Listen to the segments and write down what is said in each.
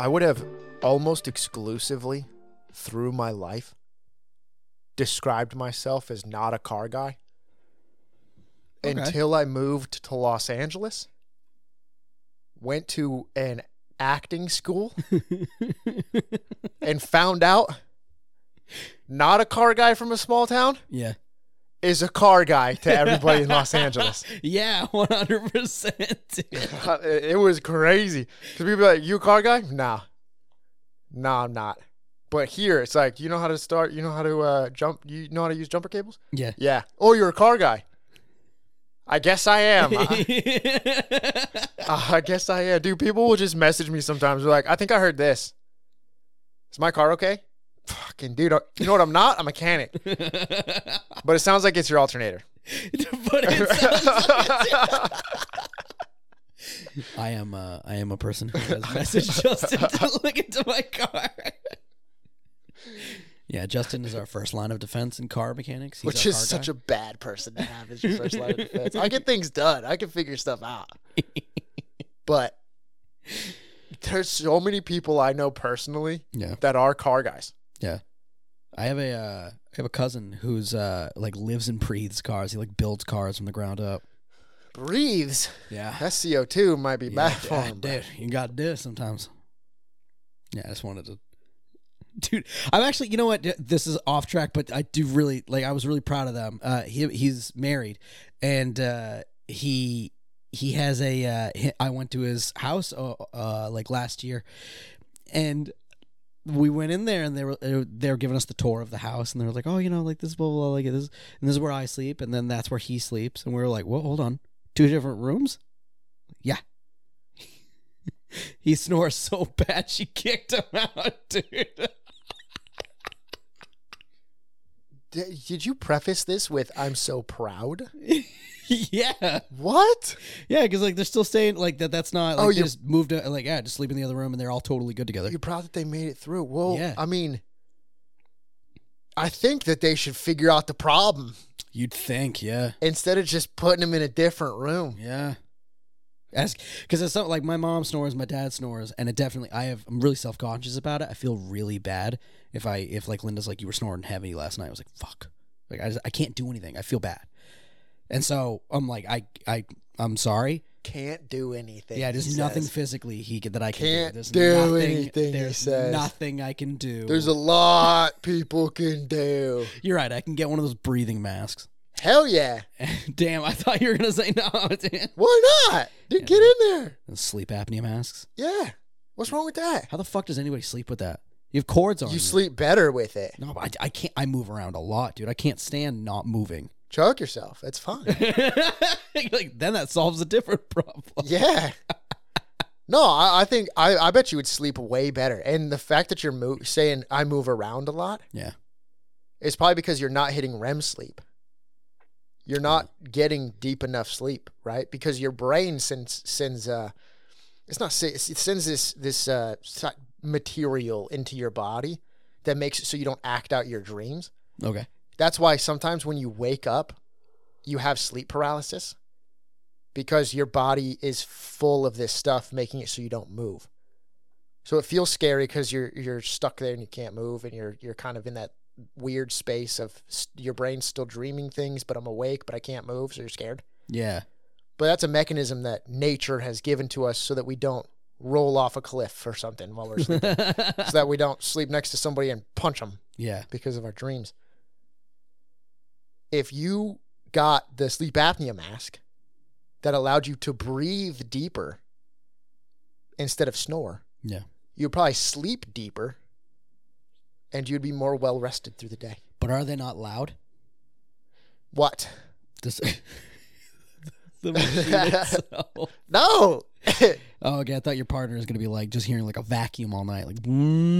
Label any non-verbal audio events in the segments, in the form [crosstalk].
I would have almost exclusively through my life described myself as not a car guy Okay. until I moved to Los Angeles, went to an acting school, [laughs] and found out not a car guy from a small town yeah. Is a car guy to everybody in Los Angeles. [laughs] Yeah, one hundred percent. [laughs] it was crazy because people like, "You a car guy?" Nah, nah, I'm not. But here, it's like, you know how to start. You know how to uh, jump. You know how to use jumper cables. Yeah. Yeah. Oh, you're a car guy. I guess I am. I, [laughs] I guess I am. Dude, people will just message me sometimes. They're like, I think I heard this. Is my car okay? Fucking dude, uh, you know what I'm not? A mechanic. [laughs] But it sounds like it's your alternator. but it sounds I am uh, I am a person who [laughs] has messaged Justin to [laughs] look into my car. yeah, Justin is our first line of defense in car mechanics. He's Which our is car such guy. a bad person to have as your first line of defense. I get things done. I can figure stuff out. But there's so many people I know personally yeah. that are car guys. Yeah. I have a uh, I have a cousin who's uh, like lives and breathes cars. He like builds cars from the ground up. Breathes. Yeah. That CO2 might be bad for yeah, him. dude, you got to do it sometimes. Yeah, I just wanted to. [laughs] Dude, I'm actually, you know what? This is off track, but I do really like. I was really proud of them. Uh, he he's married, and uh, he he has a. Uh, I went to his house uh, uh, like last year, and we went in there and they were they were giving us the tour of the house and they were like, oh, you know, like this blah blah, blah like this and this is where I sleep and then that's where he sleeps and we were like, well, hold on, two different rooms, yeah. [laughs] he snores so [laughs] bad she kicked him out, [laughs] dude. D- Did you preface this with "I'm so proud"? [laughs] yeah, What? yeah, because like they're still staying like that. That's not. Like, Oh, you- just moved to, like yeah, just sleep in the other room and they're all totally good together. You're proud that they made it through. Well, Yeah. I mean, I think that they should figure out the problem You'd think, yeah. instead of just putting them in a different room. Yeah. Ask because it's something like my mom snores, my dad snores, and it definitely I have I'm really self conscious about it. I feel really bad if I if like Linda's like you were snoring heavy last night. I was like fuck, like I just, I can't do anything. I feel bad, and so I'm like I I I'm sorry. Can't do anything. Yeah, there's he nothing says. physically he could, that I can Can't do. There's do nothing, anything, he There's says. nothing I can do. There's a lot people can do. You're right. I can get one of those breathing masks. Hell yeah. [laughs] Damn, I thought you were gonna say no. [laughs] Why not? Dude, get in there. Sleep apnea masks. Yeah. What's wrong with that? How the fuck does anybody sleep with that? You have cords on. You sleep better with it. No, I, I can't. I move around a lot, dude. I can't stand not moving. Choke yourself. That's fine. [laughs] like then that solves a different problem. yeah. No, I, I think I, I bet you would sleep way better. And the fact that you're mo- saying I move around a lot Yeah. is probably because you're not hitting REM sleep. You're not getting deep enough sleep, right? Because your brain sends sends uh, it's not it sends this this uh material into your body that makes it so you don't act out your dreams. Okay. That's why sometimes when you wake up, you have sleep paralysis because your body is full of this stuff making it so you don't move. So it feels scary because you're you're stuck there and you can't move and you're you're kind of in that weird space of s- your brain's still dreaming things, but I'm awake, but I can't move, so you're scared. Yeah. But that's a mechanism that nature has given to us so that we don't roll off a cliff or something while we're sleeping, [laughs] so that we don't sleep next to somebody and punch them yeah. because of our dreams. If you got the sleep apnea mask that allowed you to breathe deeper instead of snore, Yeah. you'd probably sleep deeper and you'd be more well rested through the day. But are they not loud? What? This, [laughs] [laughs] the machine itself. [laughs] No. Oh, okay. I thought your partner is gonna be like just hearing like a vacuum all night, like.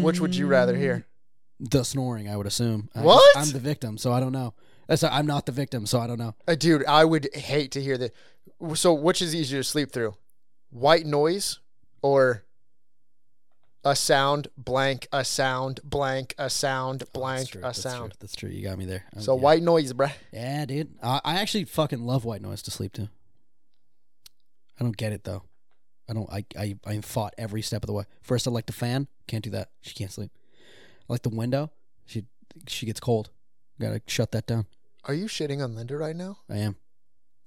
Which would you rather hear? The snoring, I would assume. I- What? I'm the victim, so I don't know. That's I'm not the victim, so I don't know. Uh, dude, I would hate to hear that. So, which is easier to sleep through? White noise or a sound blank, a sound blank, a sound That's blank, true, a that's sound? True, that's true. You got me there. Uh, So, yeah. white noise, bruh. Yeah, dude. I, I actually fucking love white noise to sleep to. I don't get it though. I don't. I I I'm fought every step of the way. First, I like the fan. Can't do that. She can't sleep. I like the window. She she gets cold. Gotta shut that down. Are you shitting on Linda right now, I am.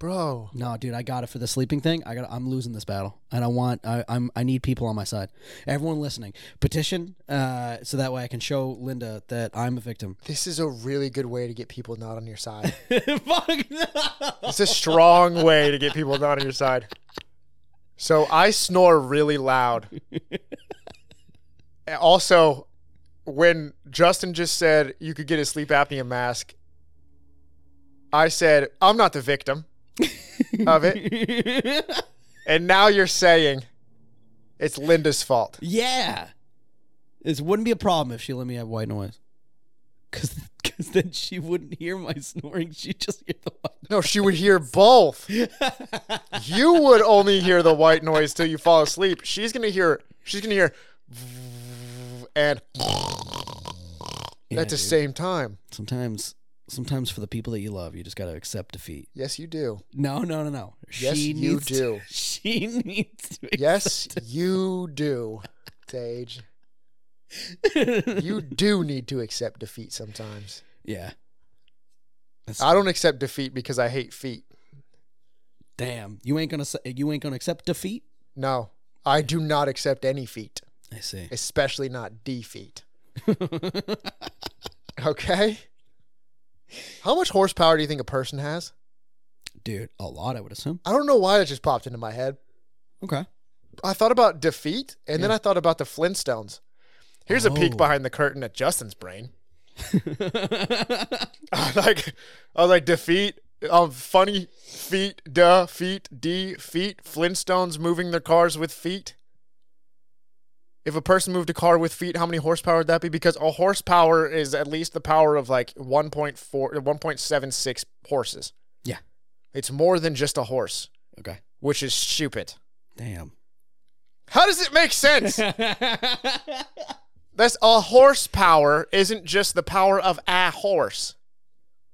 Bro? No, dude, I got it for the sleeping thing. I got. I'm losing this battle, and I want. I, I'm. I need people on my side. Everyone listening, petition, uh, so that way I can show Linda that I'm a victim. This is a really good way to get people not on your side. [laughs] Fuck It's a strong way to get people not on your side. So I snore really loud. [laughs] Also, when Justin just said you could get a sleep apnea mask, I said, I'm not the victim of it. [laughs] And now you're saying it's Linda's fault. yeah, this wouldn't be a problem if she let me have white noise, because because then she wouldn't hear my snoring. She'd just hear the white. No, she would hear both. [laughs] You would only hear the white noise till you fall asleep. She's gonna hear. She's gonna hear, and Yeah, at the dude. same time. Sometimes, sometimes for the people that you love, you just gotta accept defeat. Yes, you do. No, no, no, no. Yes, she you needs to- do. [laughs] she needs to. Yes, you do, Sage. [laughs] You do need to accept defeat sometimes. yeah. That's, I don't accept defeat because I hate feet. damn. You ain't gonna. say- You ain't gonna accept defeat. No, I do not accept any feat, I see. especially not defeat. [laughs] Okay. How much horsepower do you think a person has? Dude, a lot. I would assume. I don't know why it just popped into my head. Okay. I thought about defeat, and then I thought about the Flintstones. Here's a peek Oh. behind the curtain at Justin's brain. [laughs] I like, I was like defeat. Um, funny feet, duh, feet, D, feet. Flintstones moving their cars with feet. If a person moved a car with feet, how many horsepower would that be? Because a horsepower is at least the power of like 1.4, 1.76 horses. Yeah. It's more than just a horse, okay. which is stupid. Damn. How does it make sense? [laughs] That's a horsepower isn't just the power of a horse.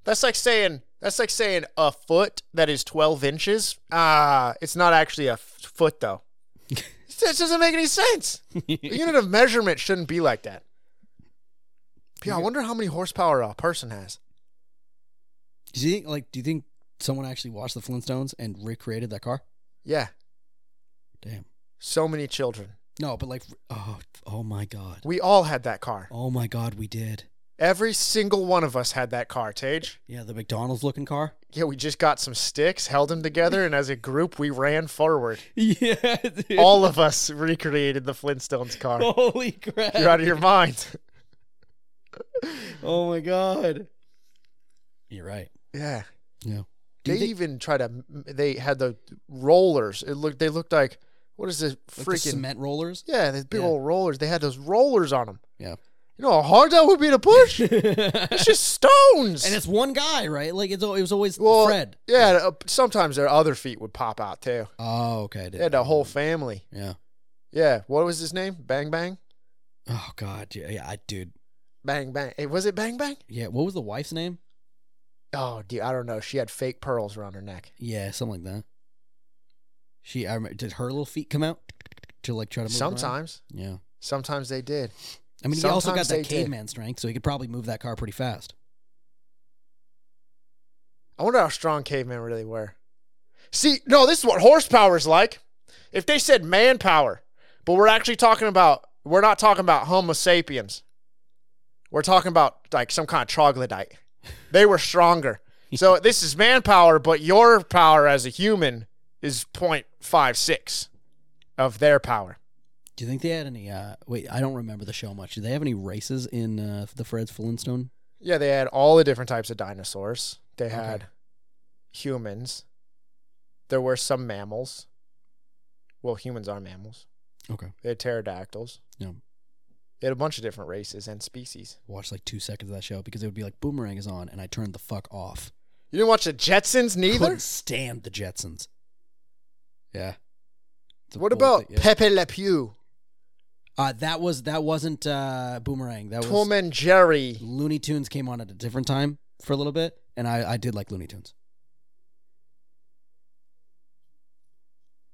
That's like saying that's like saying a foot that is 12 inches. Ah, it's not actually a f- foot though. [laughs] That doesn't make any sense. The unit of measurement shouldn't be like that. Yeah, I wonder how many horsepower a person has. Do you think like do you think someone actually watched the Flintstones and recreated that car? Yeah, Damn. so many children. No, but like oh oh my god. We all had that car. Oh my god, we did. Every single one of us had that car, Taidge. Yeah, the McDonald's looking car. Yeah, we just got some sticks, held them together, and as a group, we ran forward. [laughs] Yeah, dude. All of us recreated the Flintstones car. Holy crap. You're out of your mind. Oh my god. You're right. Yeah. Yeah. Do They think, even tried to. They had the rollers. It looked. They looked like what is this like the freaking? cement rollers? yeah, these big Yeah. old rollers. They had those rollers on them. Yeah. You know how hard that would be to push? [laughs] it's just stones. And it's one guy, right? Like it's it was always well, Fred. Yeah. uh, Sometimes their other feet would pop out too. Oh, okay. They had a whole family. Yeah. Yeah. What was his name? Bang Bang. Oh god. Yeah, yeah, I dude. Bang Bang. Hey, was it Bang Bang? Yeah, what was the wife's name? Oh, dude, I don't know. She had fake pearls around her neck. Yeah, something like that. She I remember, did her little feet come out to like try to move around? Sometimes. Yeah. Sometimes they did. I mean, he also got that did. caveman strength, so he could probably move that car pretty fast. I wonder how strong cavemen really were. See, no, this is what horsepower is like. If they said manpower, but we're actually talking about, we're not talking about Homo sapiens. We're talking about like some kind of troglodyte. They were stronger. [laughs] So this is manpower, but your power as a human is 0.56 of their power. Do you think they had any? uh Wait, I don't remember the show much. Do they have any races in uh, the Fred's Flintstone? Yeah, they had all the different types of dinosaurs. They had humans. There were some mammals. Well, humans are mammals. Okay. They had pterodactyls. Yeah. They had a bunch of different races and species. Watch like two seconds of that show because it would be like Boomerang is on, and I turned the fuck off. You didn't watch the Jetsons neither? Couldn't stand the Jetsons. Yeah. It's a What about thing, yeah. Pepe Le Pew? Uh, that was that wasn't uh, Boomerang. That was Tom and Jerry. Looney Tunes came on at a different time for a little bit, and I, I did like Looney Tunes.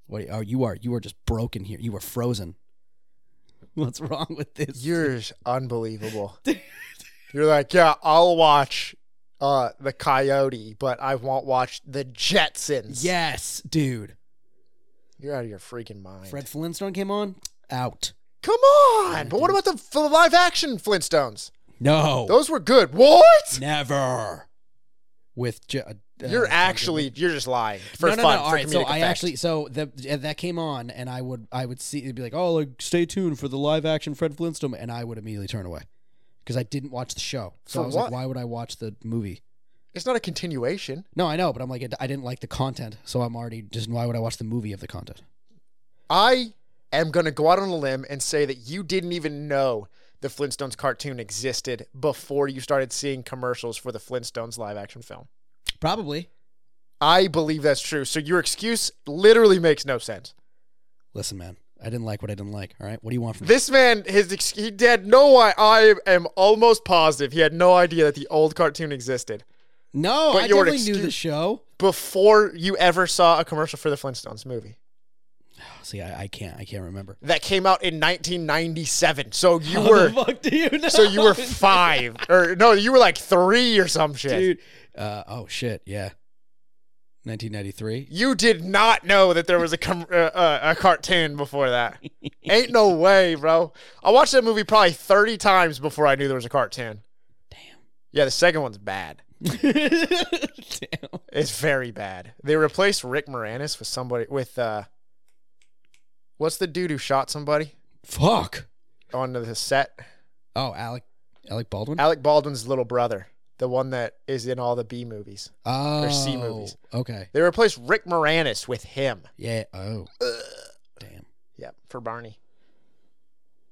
What? are you are you are just broken here. You are frozen. [laughs] What's wrong with this? You're unbelievable. [laughs] You're like, yeah, I'll watch uh the Coyote, but I won't watch the Jetsons. yes, dude. You're out of your freaking mind. Fred Flintstone came on. Out. Come on. But what about the, the live action Flintstones? No. Those were good. What? Never. With J- uh, You're actually you're just lying for no, no, fun. no. All for right, so I effect. actually so the that came on, and I would I would see it'd be like, oh, like stay tuned for the live action Fred Flintstone, and I would immediately turn away because I didn't watch the show. So For I was what? like, why would I watch the movie? it's not a continuation. No, I know, but I'm like, I didn't like the content, so I'm already just why would I watch the movie of the content? I am gonna go out on a limb and say that you didn't even know the Flintstones cartoon existed before you started seeing commercials for the Flintstones live action film. Probably. I believe that's true. So your excuse literally makes no sense. Listen, man, I didn't like what I didn't like. All right, what do you want from me? This man, his ex- he had no. I, I am almost positive he had no idea that the old cartoon existed No, But I your definitely knew the show. before you ever saw a commercial for the Flintstones movie See, I, I can't, I can't remember. that came out in 1997. So you How were, the fuck do you know? so you were [laughs] five, or no, you were like three or some shit. dude. Uh, oh shit, yeah. 1993. You did not know that there was a com- uh, uh, a cartoon before that. Ain't no way, bro. I watched that movie probably 30 times before I knew there was a cartoon. Damn. Yeah, the second one's bad. [laughs] Damn. It's very bad. They replaced Rick Moranis with somebody with uh what's the dude who shot somebody Fuck. on the set? Oh, Alec, Alec Baldwin. Alec Baldwin's little brother, the one that is in all the B movies. oh, C movies. Okay. They replaced Rick Moranis with him. Yeah. Oh. Damn. Yeah, for Barney.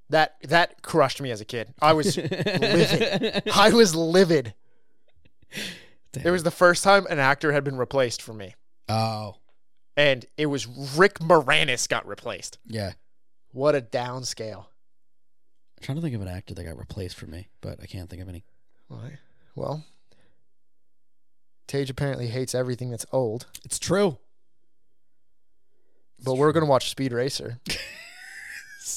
That that crushed me as a kid. I was livid. [laughs] I was livid. Damn. It was the first time an actor had been replaced for me. Oh. And it was Rick Moranis got replaced. Yeah. What a downscale. I'm trying to think of an actor that got replaced for me, but I can't think of any. Why? Well, Taidge apparently hates everything that's old, It's true. but we're going to watch Speed Racer. [laughs]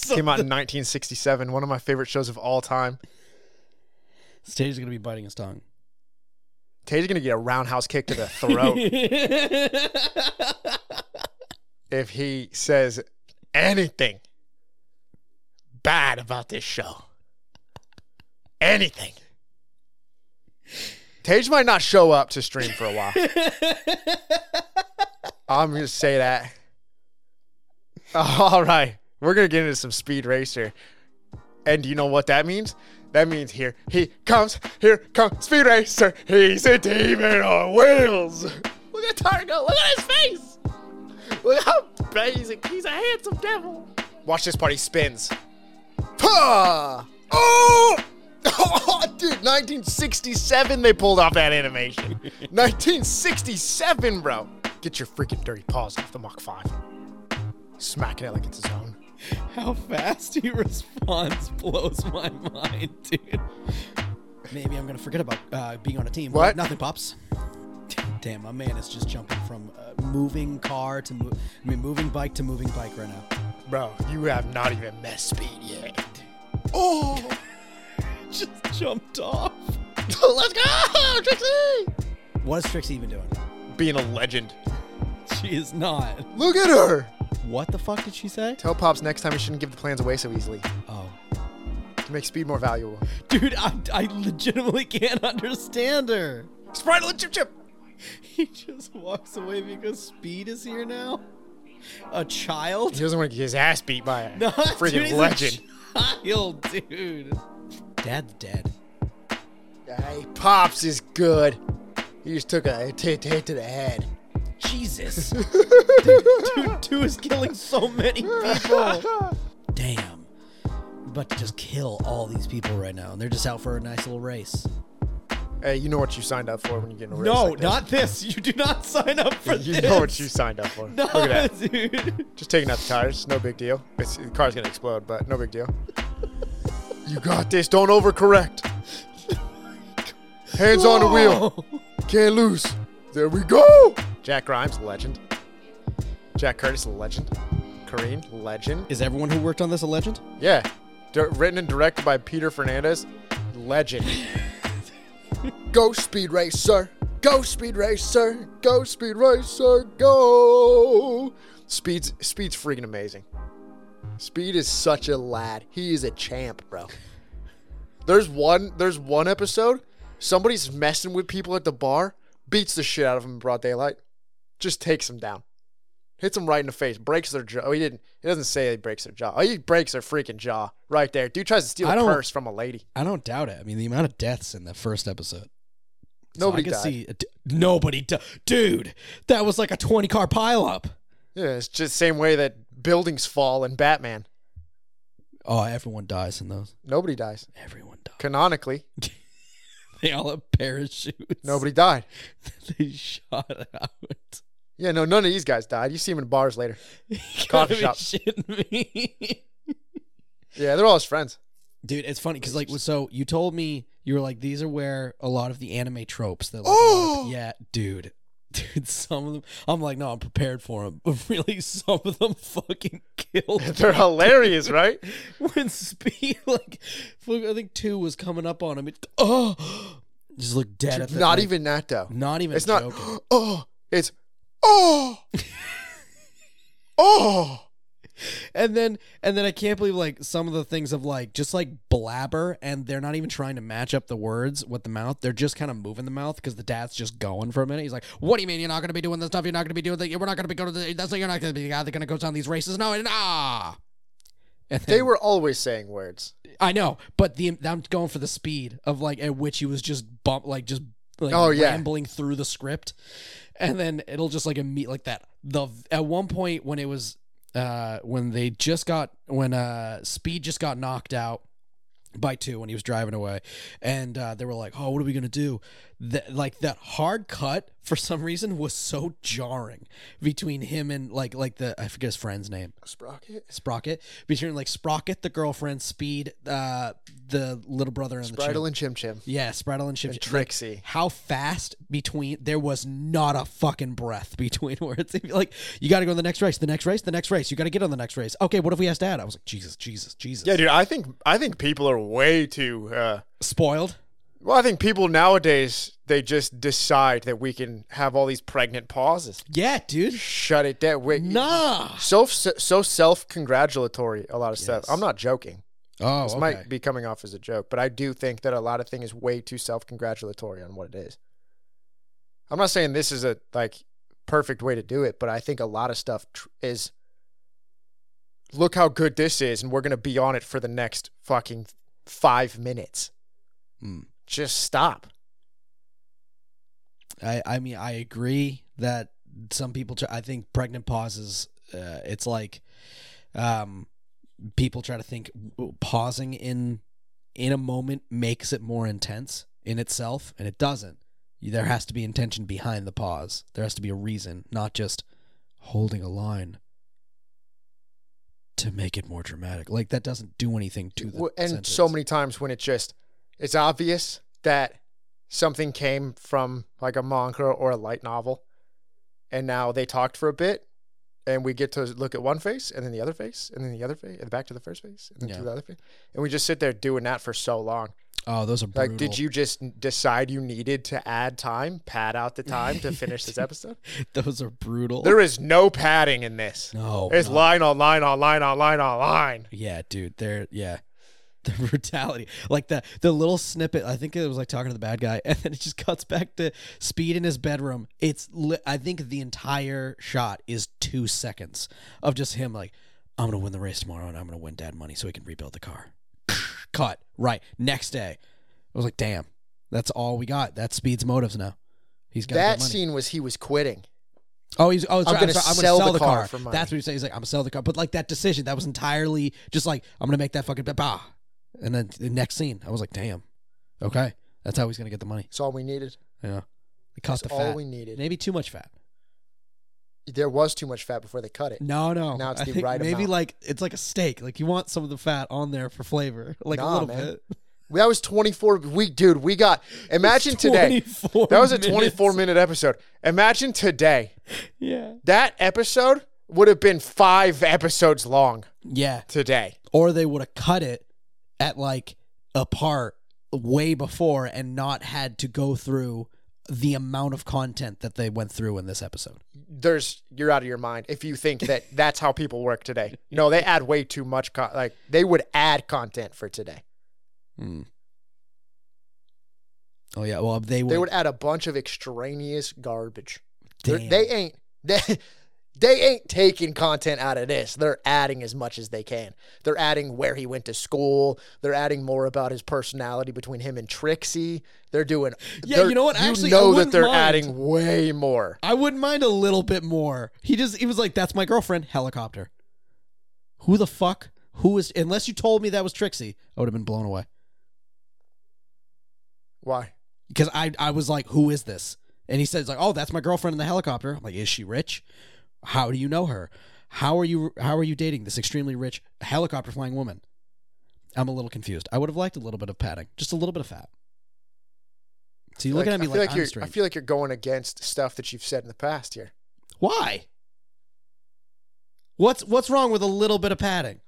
Came out in 1967, one of my favorite shows of all time. Stage is gonna be biting his tongue. Taidge is going to get a roundhouse kick to the throat [laughs] if he says anything bad about this show. Anything. Taidge might not show up to stream for a while. [laughs] I'm to say that. [laughs] All right. We're going to get into some speed racer. And do you know what that means? That means here he comes, here comes Speed Racer. He's a demon on wheels. Look at Targo. Look at his face. Look how amazing. He's a handsome devil. Watch this part. He spins. Ha! Oh! Oh, [laughs] dude, 1967 they pulled off that animation. [laughs] 1967, bro. Get your freaking dirty paws off the Mach 5. Smacking it like it's his own. How fast he responds blows my mind, dude. Maybe I'm gonna forget about uh, being on a team. What? Nothing, pops. Damn, my man is just jumping from uh, moving car to mo- I mean, moving bike to moving bike right now. Bro, you have not even met speed yet. Oh! [laughs] Just jumped off. [laughs] Let's go, Trixie! What is Trixie even doing? Being a legend. She is not. Look at her! What the fuck did she say? Tell Pops next time he shouldn't give the plans away so easily Oh, to make speed more valuable. dude, I, I legitimately can't understand her. Sprite a chip chip! He just walks away because Speed is here now. A child? He doesn't want to get his ass beat by a No, freaking dude, he's a legend. child, dude. Dad's dead. Hey, Pops is good. He just took a hit to the head. Jesus. dude, [laughs] dude, dude is killing so many people. Damn. We're about to just kill all these people right now, and they're just out for a nice little race. Hey, you know what you signed up for when you get in a race No, like this. not this. You do not sign up for You this. know what you signed up for. [laughs] No, Look at that. dude. Just taking out the tires. No big deal. It's, the car's gonna explode, but no big deal. you got this. Don't overcorrect. Hands on the wheel. [laughs] Can't lose. There we go. Jack Grimes, legend. Jack Curtis, legend. Corinne, legend. Is everyone who worked on this a legend? Yeah. Di- written and directed by Peter Fernandez, legend. [laughs] go Speed Racer. Go Speed Racer. Go Speed Racer. Go. Speed's Speed's freaking amazing. Speed is such a lad. He is a champ, bro. There's one there's one episode somebody's messing with people at the bar, beats the shit out of him in broad daylight, just takes them down. Hits them right in the face, breaks their jaw. Oh, he didn't. He doesn't say he breaks their jaw. Oh, he breaks their freaking jaw right there. Dude tries to steal a purse from a lady. I don't doubt it. I mean, the amount of deaths in the first episode. So Nobody I could died. see nobody. Di- Dude, that was like a twenty car pileup. Yeah, it's just the same way that buildings fall in Batman. Oh, everyone dies in those. Nobody dies. Everyone dies. Canonically, [laughs] They all have parachutes. nobody died. [laughs] they shot out. Yeah, no, none of these guys died. You see them in bars later. [laughs] Coffee be shop. shitting me. Yeah, they're all his friends. Dude, it's funny because like so you told me you were like these are where a lot of the anime tropes that like, Oh! of- yeah, dude. [laughs] Dude, some of them I'm like, no, I'm prepared for them. But [laughs] really some of them fucking killed. They're hilarious, right? when Speed like I think 2 was coming up on him. It, oh, [gasps] just look dead at the, Not like, even that though. not even It's not. Oh, [gasps] [gasps] it's oh, [laughs] oh. And then and then I can't believe like some of the things of like just like blabber and they're not even trying to match up the words with the mouth. They're just kind of moving the mouth because the dad's just going for a minute. He's like, "What do you mean you're not going to be doing this stuff? You're not going to be doing that. We're not going to be going to the. That's you're not going to be the guy that going to go down these races. No, nah." And They were always saying words. I know, but the I'm going for the speed of like at which he was just bump like just like Oh, yeah. rambling through the script, and then it'll just like a meet like that. The at one point when it was uh when they just got when uh speed just got knocked out by two when he was driving away and uh, they were like oh what are we gonna do that like that hard cut for some reason was so jarring between him and like like the i forget his friend's name Sprocket. Sprocket between like Sprocket, the girlfriend, Speed, uh, the little brother, and the chimp. And Chim Chim. Yeah, Spritle and Chim Chim. Trixie. Like, how fast between there was not a fucking breath between [laughs] where it's like you got to go to the next race, the next race, the next race. You got to get on the next race. Okay, what if we asked Dad? I was like, Jesus, Jesus, Jesus. Yeah, dude. I think I think people are way too. Uh, Spoiled. Well, I think people nowadays they just decide that we can have all these pregnant pauses. Yeah, dude. Shut it down. Wait, Nah. So so self congratulatory. A lot of stuff. Yes. I'm not joking. Oh, This okay. might be coming off as a joke, but I do think that a lot of thing is way too self-congratulatory on what it is. I'm not saying this is a like perfect way to do it, but I think a lot of stuff tr- is look how good this is and we're going to be on it for the next fucking 5 minutes. Hmm. Just stop. I, I mean, I agree that some people. Try, I think pregnant pauses. Uh, it's like, um, people try to think pausing in in a moment makes it more intense in itself, and it doesn't. There has to be intention behind the pause. There has to be a reason, not just holding a line to make it more dramatic. Like that doesn't do anything to the and sentence. so many times when it just it's obvious that something came from like a manga or a light novel and now they talked for a bit and we get to look at one face and then the other face and then the other face and back to the first face and then Yeah. to the other face and we just sit there doing that for so long Oh, those are brutal. like did you just decide you needed to add time pad out the time to finish this [laughs] episode Those are brutal. there is no padding in this no, it's no. line on line on line on line on line Yeah, dude, they're yeah. The [laughs] brutality. Like the the little snippet, I think it was like talking to the bad guy, [laughs] and then it just cuts back to Speed in his bedroom. It's li- I think the entire shot is two seconds of just him like, I'm gonna win the race tomorrow and I'm gonna win dad money so he can rebuild the car. [laughs] Cut. Right. Next day. I was like, damn, that's all we got. That's Speed's motives now. He's got that money. scene was he was quitting Oh, he's oh, sorry, I'm, gonna sorry, I'm sell gonna sell the the, car car. That's what he's saying. He's like, I'm gonna sell the car. But like that decision, that was entirely just like I'm gonna make that fucking bah. And then the next scene, I was like, damn, okay, that's how he's gonna get the money. that's all we needed Yeah, they cut that's the fat. all we needed Maybe too much fat. there was too much fat before they cut it. No, no. Now it's I the think right maybe amount. like it's like a steak. Like you want some of the fat on there for flavor, [laughs] like a little man. bit. [laughs] That was 24 we dude, we got Imagine today. 24 That was a 24 minutes. minute episode. Imagine today. Yeah. That episode would have been five episodes long Yeah. today. Or they would have cut it at like a part way before and not had to go through the amount of content that they went through in this episode. There's you're out of your mind if you think that [laughs] that's how people work today. No, they add way too much. Con- like they would add content for today. Hmm. Oh yeah, well they would. They would add a bunch of extraneous garbage. They ain't they they ain't taking content out of this. They're adding as much as they can. They're adding where he went to school. They're adding more about his personality between him and Trixie. They're doing Yeah, they're- you know what? Actually, I know that they're mind. adding way more. I wouldn't mind a little bit more. He just he was like, "That's my girlfriend." Helicopter. Who the fuck? Who is? Unless you told me that was Trixie, I would have been blown away. Why? Because I I was like, "Who is this?" And he says like, "Oh, that's my girlfriend in the helicopter." I'm like, "Is she rich? How do you know her? How are you how are you dating this extremely rich helicopter flying woman?" I'm a little confused. I would have liked a little bit of padding, just a little bit of fat. So you're looking at me like, like, I'm you're. I feel like you're going against stuff that you've said in the past here. Why? What's what's wrong with a little bit of padding?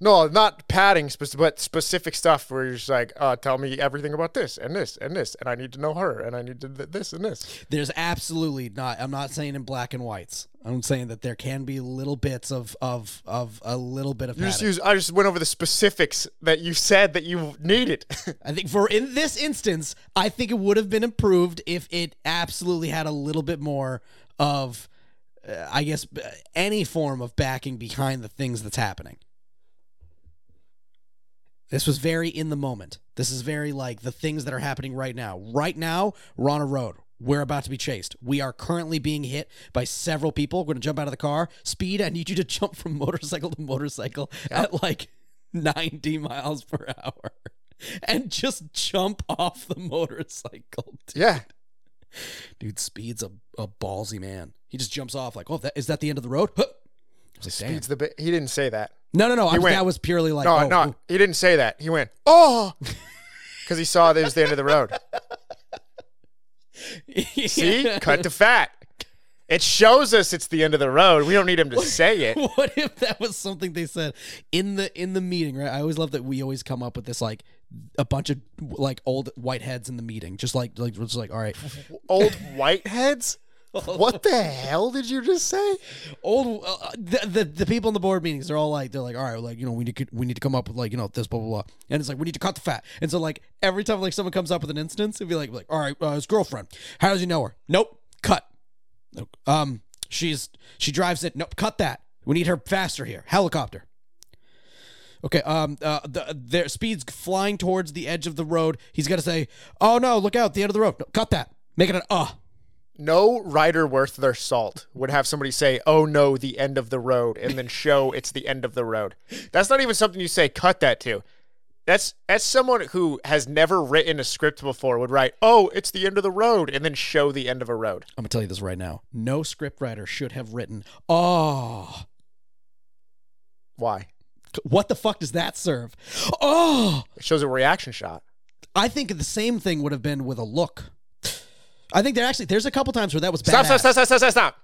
No, not padding, but specific stuff where you're just like, uh, tell me everything about this and this and this, and I need to know her, and I need to th- this and this. There's absolutely not. I'm not saying in black and whites. I'm saying that there can be little bits of of of a little bit of You just use. I just went over the specifics that you said that you needed. [laughs] I think for in this instance, I think it would have been improved if it absolutely had a little bit more of, uh, I guess, any form of backing behind the things that's happening. This was very in the moment. This is very like the things that are happening right now. Right now, we're on a road. We're about to be chased. We are currently being hit by several people. We're going to jump out of the car. Speed, I need you to [laughs] jump from motorcycle to motorcycle at like 90 miles per hour [laughs] and just jump off the motorcycle. Dude, yeah, Dude, Speed's a, a ballsy man. He just jumps off like, oh, that, is that the end of the road? Huh. Like, speeds the bit. He didn't say that. No, no, no. I, went- that was purely like, No, oh, no, ooh. he didn't say that. He went, oh, [laughs] because he saw that it was the end of the road. [laughs] See, cut to fat. It shows us it's the end of the road. We don't need him to say it. [laughs] what if that was something they said in the in the meeting right i always love that we always come up with this like a bunch of like old white heads in the meeting just like like just like all right Old whiteheads. [laughs] What the hell did you just say? old uh, the, the the people in the board meetings they're all like they're like all right like you know we need to we need to come up with like you know this blah blah blah and it's like we need to cut the fat and so like every time like someone comes up with an instance it'd be like like all right uh, his girlfriend how does he know her nope cut um she's she drives it nope cut that we need her faster here helicopter Okay. Um. Uh. The, their speed's flying towards the edge of the road. He's got to say, "Oh no! Look out! The end of the road! No, cut that! Make it an uh." No writer worth their salt would have somebody say, "Oh no, the end of the road," and then show it's the end of the road. That's not even something you say. Cut that to. That's that's someone who has never written a script before would write, "Oh, it's the end of the road," and then show the end of a road. I'm gonna tell you this right now. No scriptwriter should have written, "Oh." Why? What the fuck does that serve? Oh, It shows a reaction shot. I think the same thing would have been with a look. I think there actually there's a couple times where that was badass. Stop! Stop! Stop! Stop! Stop! Stop! Stop!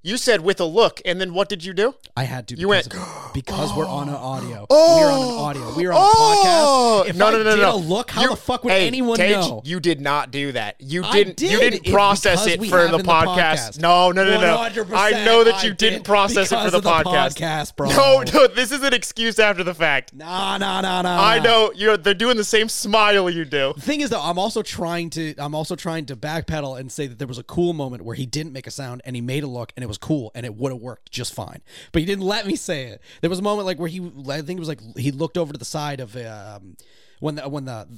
You said with a look, and then what did you do? I had to. You went, because we're [gasps] oh! on an audio. Oh! we're on an audio. We're on Oh! a podcast. If no, I no, no, did no. a look, how You- the fuck would hey, anyone Taidge, know? You did not do that. You didn't. You did. didn't process because it for the in the podcast. podcast. No, no, no, no. 100% I know that you did didn't process it for the the podcast. podcast, bro. No, no. This is an excuse after the fact. Nah, nah, nah, nah. I know you're. They're doing the same smile you do. The thing is though, I'm also trying to I'm also trying to backpedal and say that there was a cool moment where he didn't make a sound and he made a look and it was cool and it would have worked just fine. But he didn't let me say it. There was a moment like where he I think it was like he looked over to the side of um when the when the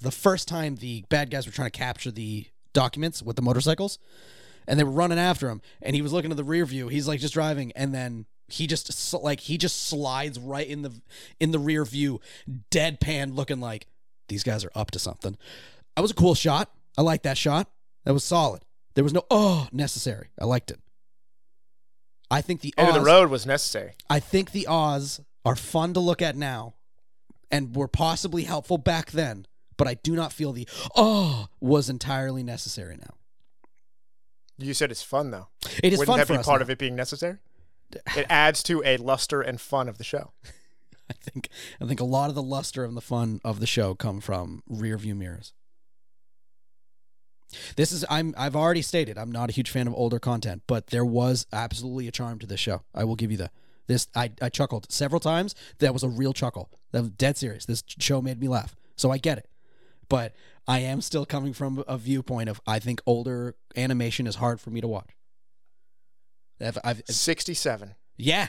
the first time the bad guys were trying to capture the documents with the motorcycles and they were running after him and he was looking to the rear view. He's like just driving and then he just like he just slides right in the in the rear view deadpan looking like these guys are up to something. That was a cool shot. I like that shot. That was solid. There was no oh necessary. I liked it. I think the End of the road was necessary. I think the Oz are fun to look at now, and were possibly helpful back then. But I do not feel the oh was entirely necessary now. You said it's fun though. It is Wouldn't fun that for be us part now. of it being necessary? [laughs] It adds to a luster and fun of the show. [laughs] I think I think a lot of the luster and the fun of the show come from rear view mirrors. This is I'm I've already stated I'm not a huge fan of older content, but there was absolutely a charm to this show. I will give you that. This I, I chuckled several times. That was a real chuckle. That was dead serious. This show made me laugh. So I get it. But I am still coming from a viewpoint of I think older animation is hard for me to watch. I've, I've 67. yeah.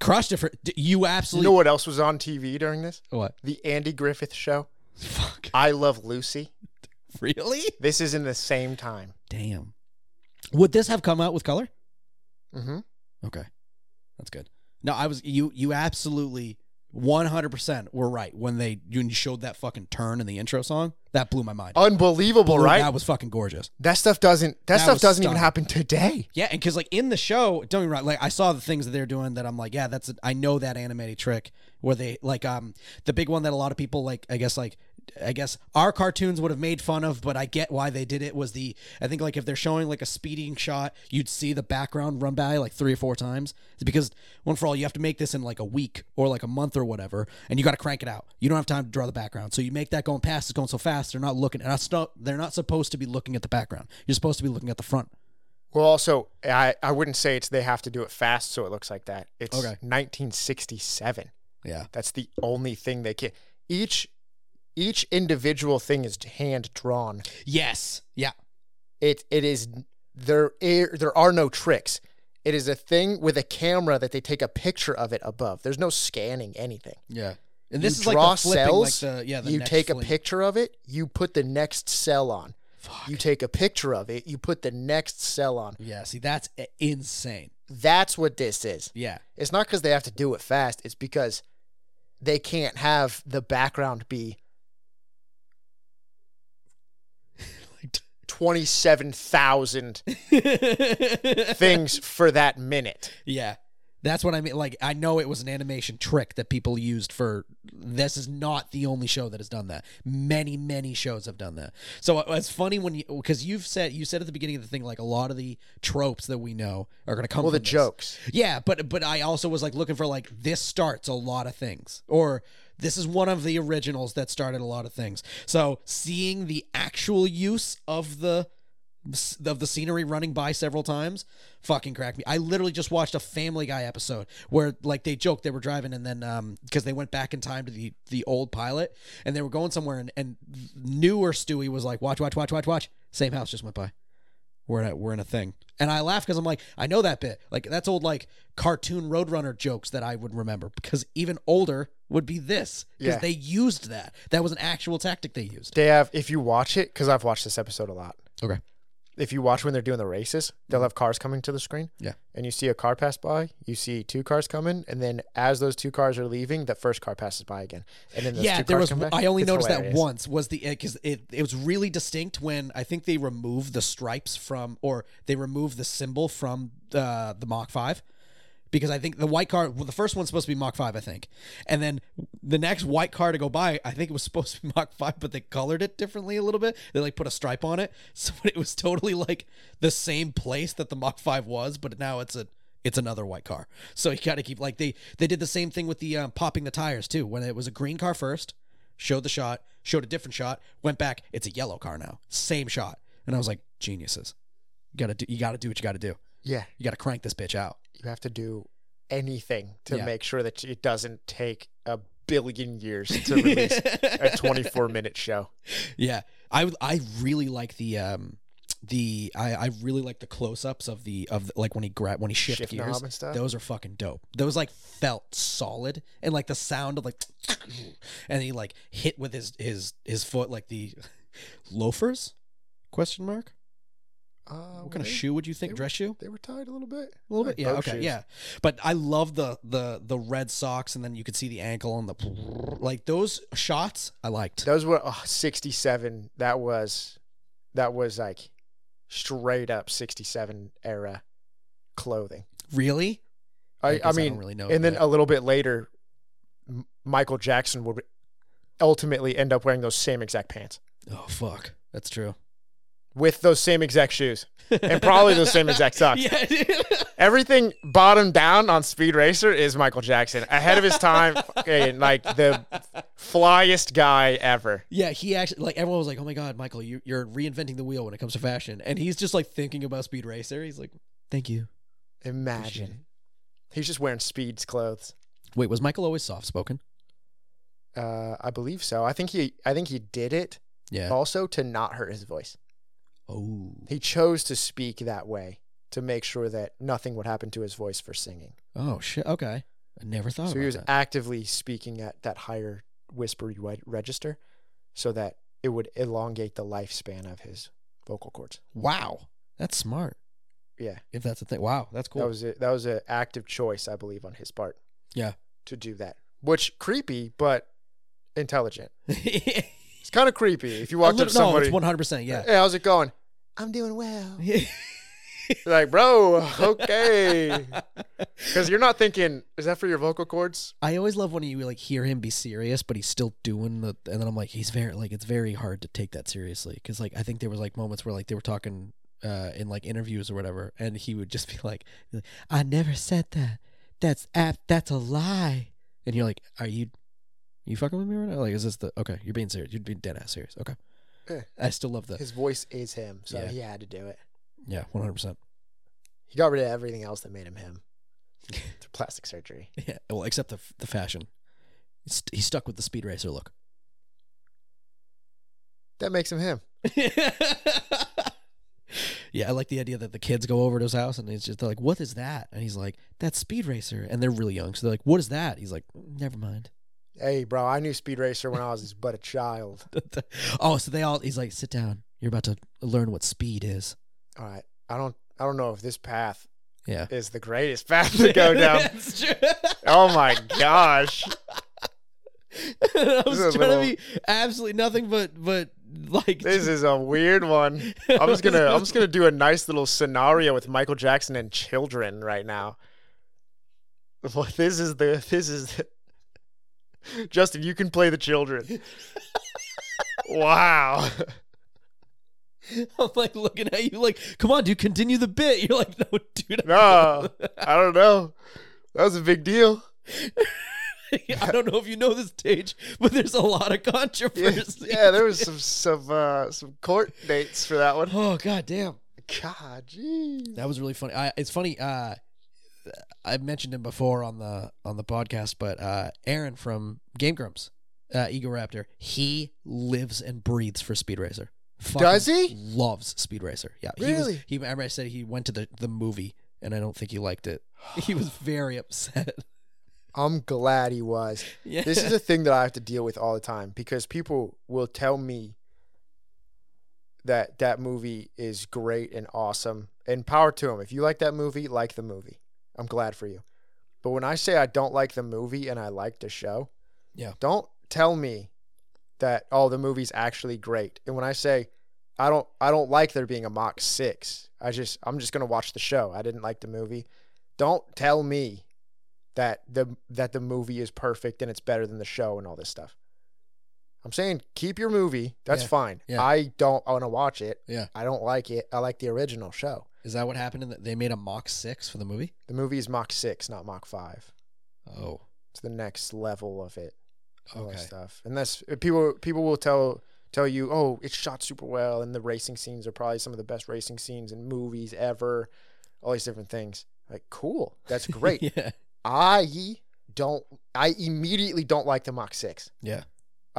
Crushed it for you You absolutely know what else was on TV during this? what? The Andy Griffith Show. Fuck. I Love Lucy. [laughs] Really? This is in the same time. Damn. Would this have come out with color? Mm-hmm. Okay. That's good. No, I was you you absolutely 100% were right when they when you showed that fucking turn in the intro song. That blew my mind. Unbelievable, Blew- right? That was fucking gorgeous. That stuff doesn't. That, That stuff doesn't even happen today. Yeah, and because like in the show, don't get me wrong, like I saw the things that they're doing that I'm like, yeah, that's a, I know that animated trick where they like um the big one that a lot of people like I guess like I guess our cartoons would have made fun of, but I get why they did it was the I think like if they're showing like a speeding shot, you'd see the background run by like three or four times. It's because one for all, you have to make this in like a week or like a month or whatever, and you got to crank it out. You don't have time to draw the background, so you make that going past. It's going so fast, they're not looking. And not, they're not supposed to be looking at the background. You're supposed to be looking at the front. Well, also, I, I wouldn't say it's they have to do it fast so it looks like that. It's Okay. 1967. Yeah. That's the only thing they can. Each each individual thing is hand drawn. Yes. Yeah. It it is there. are- There are no tricks. It is a thing with a camera that they take a picture of it above. There's no scanning anything. Yeah. And this you is like draw the flipping, cells. like the yeah. The you take a picture of it. You put the next cell on. Fuck. You take a picture of it. You put the next cell on. Yeah. See, that's insane. That's what this is. Yeah. It's not because they have to do it fast. It's because they can't have the background be [laughs] twenty-seven thousand [laughs] things for that minute. Yeah. That's what I mean. Like, I know it was an animation trick that people used for. This is not the only show that has done that. Many, many shows have done that. So uh, it's funny when you because you've said you said at the beginning of the thing like a lot of the tropes that we know are going to come. Well, the this. jokes. Yeah, but but I also was like looking for like this starts a lot of things or this is one of the originals that started a lot of things. So seeing the actual use of the of the scenery running by several times fucking cracked me. I literally just watched a Family Guy episode where like they joked they were driving and then um because they went back in time to the the old pilot and they were going somewhere and and newer Stewie was like watch watch watch watch watch same house just went by. We're in a, we're in a thing. And I laugh because I'm like, I know that bit. Like that's old like cartoon Roadrunner jokes that I would remember because even older would be this because Yeah. they used that. That was an actual tactic they used. They have. If you watch it, because I've watched this episode a lot. Okay. If you watch when they're doing the races, they'll have cars coming to the screen. Mm-hmm. Yeah. And you see a car pass by. You see two cars coming, and then as those two cars are leaving, the first car passes by again. And then those yeah, two there cars was. come back. I only It's noticed that once. Was the because it it was really distinct when I think they removed the stripes from or they removed the symbol from uh, the Mach Five. Because I think the white car, well, the first one's supposed to be Mach 5, I think. And then the next white car to go by, I think it was [laughs] supposed to be Mach 5, but they colored it differently a little bit. They like put a stripe on it. [laughs] So it was totally like the same place that the Mach 5 was, but now it's a it's another white car. So you got to keep like they they did the same thing with the um, popping the tires too. When it was a green car first, showed the shot, showed a different shot, went back, it's a yellow car now. Same shot. And I was like, geniuses. You got to do you got to do what you got to do. Yeah. You got to crank this bitch out. You have to do anything to Yeah. make sure that it doesn't take a billion years to [laughs] release a 24 minute show. Yeah, I I really like the um the I I really like the close ups of the of the, like when he grab when he shift, Shift gears. and stuff. Those are fucking dope. Those like felt solid and like the sound of like [clears throat] and he like hit with his his his foot like the [laughs] loafers question mark Uh, what kind of shoe would you think they were- dress shoe They were tied a little bit. a little Like bit yeah okay shoes. yeah but i love the the the red socks and then you could see the ankle and the [laughs] like those shots i liked Those were oh, 67. That was that was like straight up 67 era clothing. really I, I, guess mean, really know and then that. a little bit later, Michael Jackson would ultimately end up wearing those same exact pants. oh fuck that's true with those same exact shoes and probably those same exact [laughs] socks. yeah. [laughs] Everything bottom down on Speed Racer is Michael Jackson, ahead of his time, fucking, like the flyest guy ever. yeah. He actually like everyone was like, "Oh my god, Michael, you, you're reinventing the wheel when it comes to fashion," and he's just like thinking about Speed Racer. He's like, "Thank you." Imagine. He's just wearing Speed's clothes. Wait, was Michael always soft spoken? Uh, I believe so. I think he, I think he did it Yeah. also to not hurt his voice. Oh. He chose to speak that way to make sure that nothing would happen to his voice for singing. Oh shit. Okay. I never thought so he was that. actively speaking at that higher whispery re- register so that it would elongate the lifespan of his vocal cords. wow. That's smart. Yeah. If that's a thing. Wow. That's cool. That was it. That was an active choice, I believe, on his part yeah. to do that. Which creepy, but intelligent. [laughs] It's kind of creepy if you walked up to no, it's one hundred percent. Yeah. Hey, how's it going? I'm doing well. [laughs] like, bro, okay. [laughs] Because you're not thinking, is that for your vocal cords? I always love when you like hear him be serious, but he's still doing the. And then I'm like, he's very like it's very hard to take that seriously because like I think there was like moments where like they were talking uh in like interviews or whatever, and he would just be [laughs] like, "I never said that. That's ap- That's a lie." And you're like, "Are you, you fucking with me right now? Like, is this the okay? You're being serious. You're being dead ass serious. Okay." Yeah. I still love the His voice is him, so Yeah. he had to do it. yeah, one hundred percent. He got rid of everything else that made him him [laughs] through plastic surgery. Yeah, well, except the the fashion. He's, he's stuck with the speed racer look. That makes him him. [laughs] yeah, I like the idea that the kids go over to his house and he's just they're like, "What is that?" And he's like, "That's Speed Racer," and they're really young, so they're like, "What is that?" He's like, "Never mind." Hey, bro, I knew Speed Racer when I was but a child. [laughs] oh, so they all he's like, "Sit down. You're about to learn what speed is." All right, I don't, I don't know if this path Yeah. is the greatest path to go [laughs] down. That's true. [laughs] oh my gosh, I was trying little- to be absolutely nothing but but like this is a weird one. I'm just gonna, I'm just gonna do a nice little scenario with Michael Jackson and children right now. Well, this is the, this is. The, [laughs] Justin, you can play the children. [laughs] wow. [laughs] I'm like looking at you like, come on, dude, continue the bit. You're like, no, dude. No, I don't know. That was a big deal. I don't know if you know this stage, but there's a lot of Yeah, controversy. yeah, there was some some uh, some court dates for that one. Oh god damn. God, jeez. That was really funny. I, it's funny. Uh, I mentioned him before on the on the podcast, but uh, Arin from Game Grumps, uh, Egoraptor, he lives and breathes for Speed Racer. Fucking Does he? Loves Speed Racer. Yeah. He Really? was, he remember I said he went to the the movie, and I don't think he liked it. [sighs] He was very upset. I'm glad he was. [laughs] yeah. This is a thing that I have to deal with all the time because people will tell me that that movie is great and awesome and power to them. If you like that movie, like the movie. I'm glad for you. But when I say I don't like the movie and I like the show, Yeah. don't tell me that oh the movie's actually great. And when I say I don't I don't like there being a Mach 6. I just I'm just going to watch the show. I didn't like the movie. Don't tell me that the that the movie is perfect and it's better than the show and all this stuff. I'm saying keep your movie. That's Yeah. fine. Yeah. I don't want to watch it. Yeah. I don't like it. I like the original show. Is that what happened? In the, they made a Mach six for the movie. The movie is Mach 6, not Mach 5. Oh, It's the next level of it. Okay. stuff. And that's uh, people people will tell tell you, "Oh, it's shot super well and the racing scenes are probably some of the best racing scenes in movies ever." All these different things. Like, cool. That's [laughs] great. yeah. I don't I immediately don't like the Mach 6. Yeah.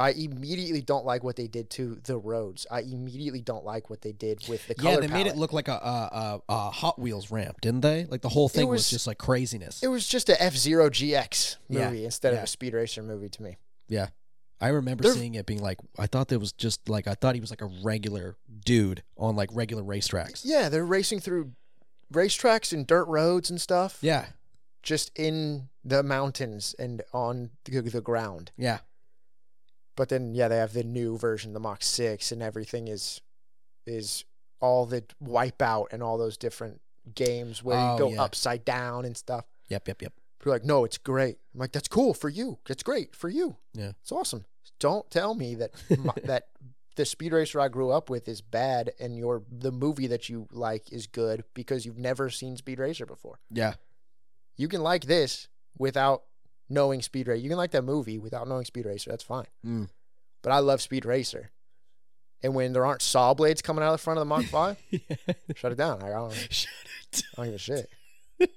I immediately don't like what they did to the roads. I immediately don't like what they did with the color Yeah, they made it look like a, a, a, Hot Wheels ramp, didn't they? Like the whole thing was, was- just like craziness. It was just a F Zero GX Yeah, movie instead yeah. of a Speed Racer movie to me. yeah, I remember They're- seeing it being like, I thought there was just like I thought he was like a regular dude on like regular racetracks. Yeah, they're racing through racetracks and dirt roads and stuff. Yeah, just in the mountains and on the, the ground. yeah, But then, yeah, they have the new version, the Mach Six, and everything is is all the wipeout and all those different games where Oh, you go yeah. upside down and stuff. yep, yep, yep. People are like, no, it's great. I'm like, that's cool for you. That's great for you. Yeah. it's awesome. Don't tell me that [laughs] mo- that the speed racer I grew up with is bad, and your the movie that you like is good because you've never seen Speed Racer before. Yeah. You can like this without knowing Speed Racer. You can like that movie without knowing Speed Racer. That's fine. Mm. But I love Speed Racer. And when there aren't saw blades coming out of the front of the Mach [laughs] 5, shut it down. I don't, [laughs] Shut it. I don't give a shit. [laughs]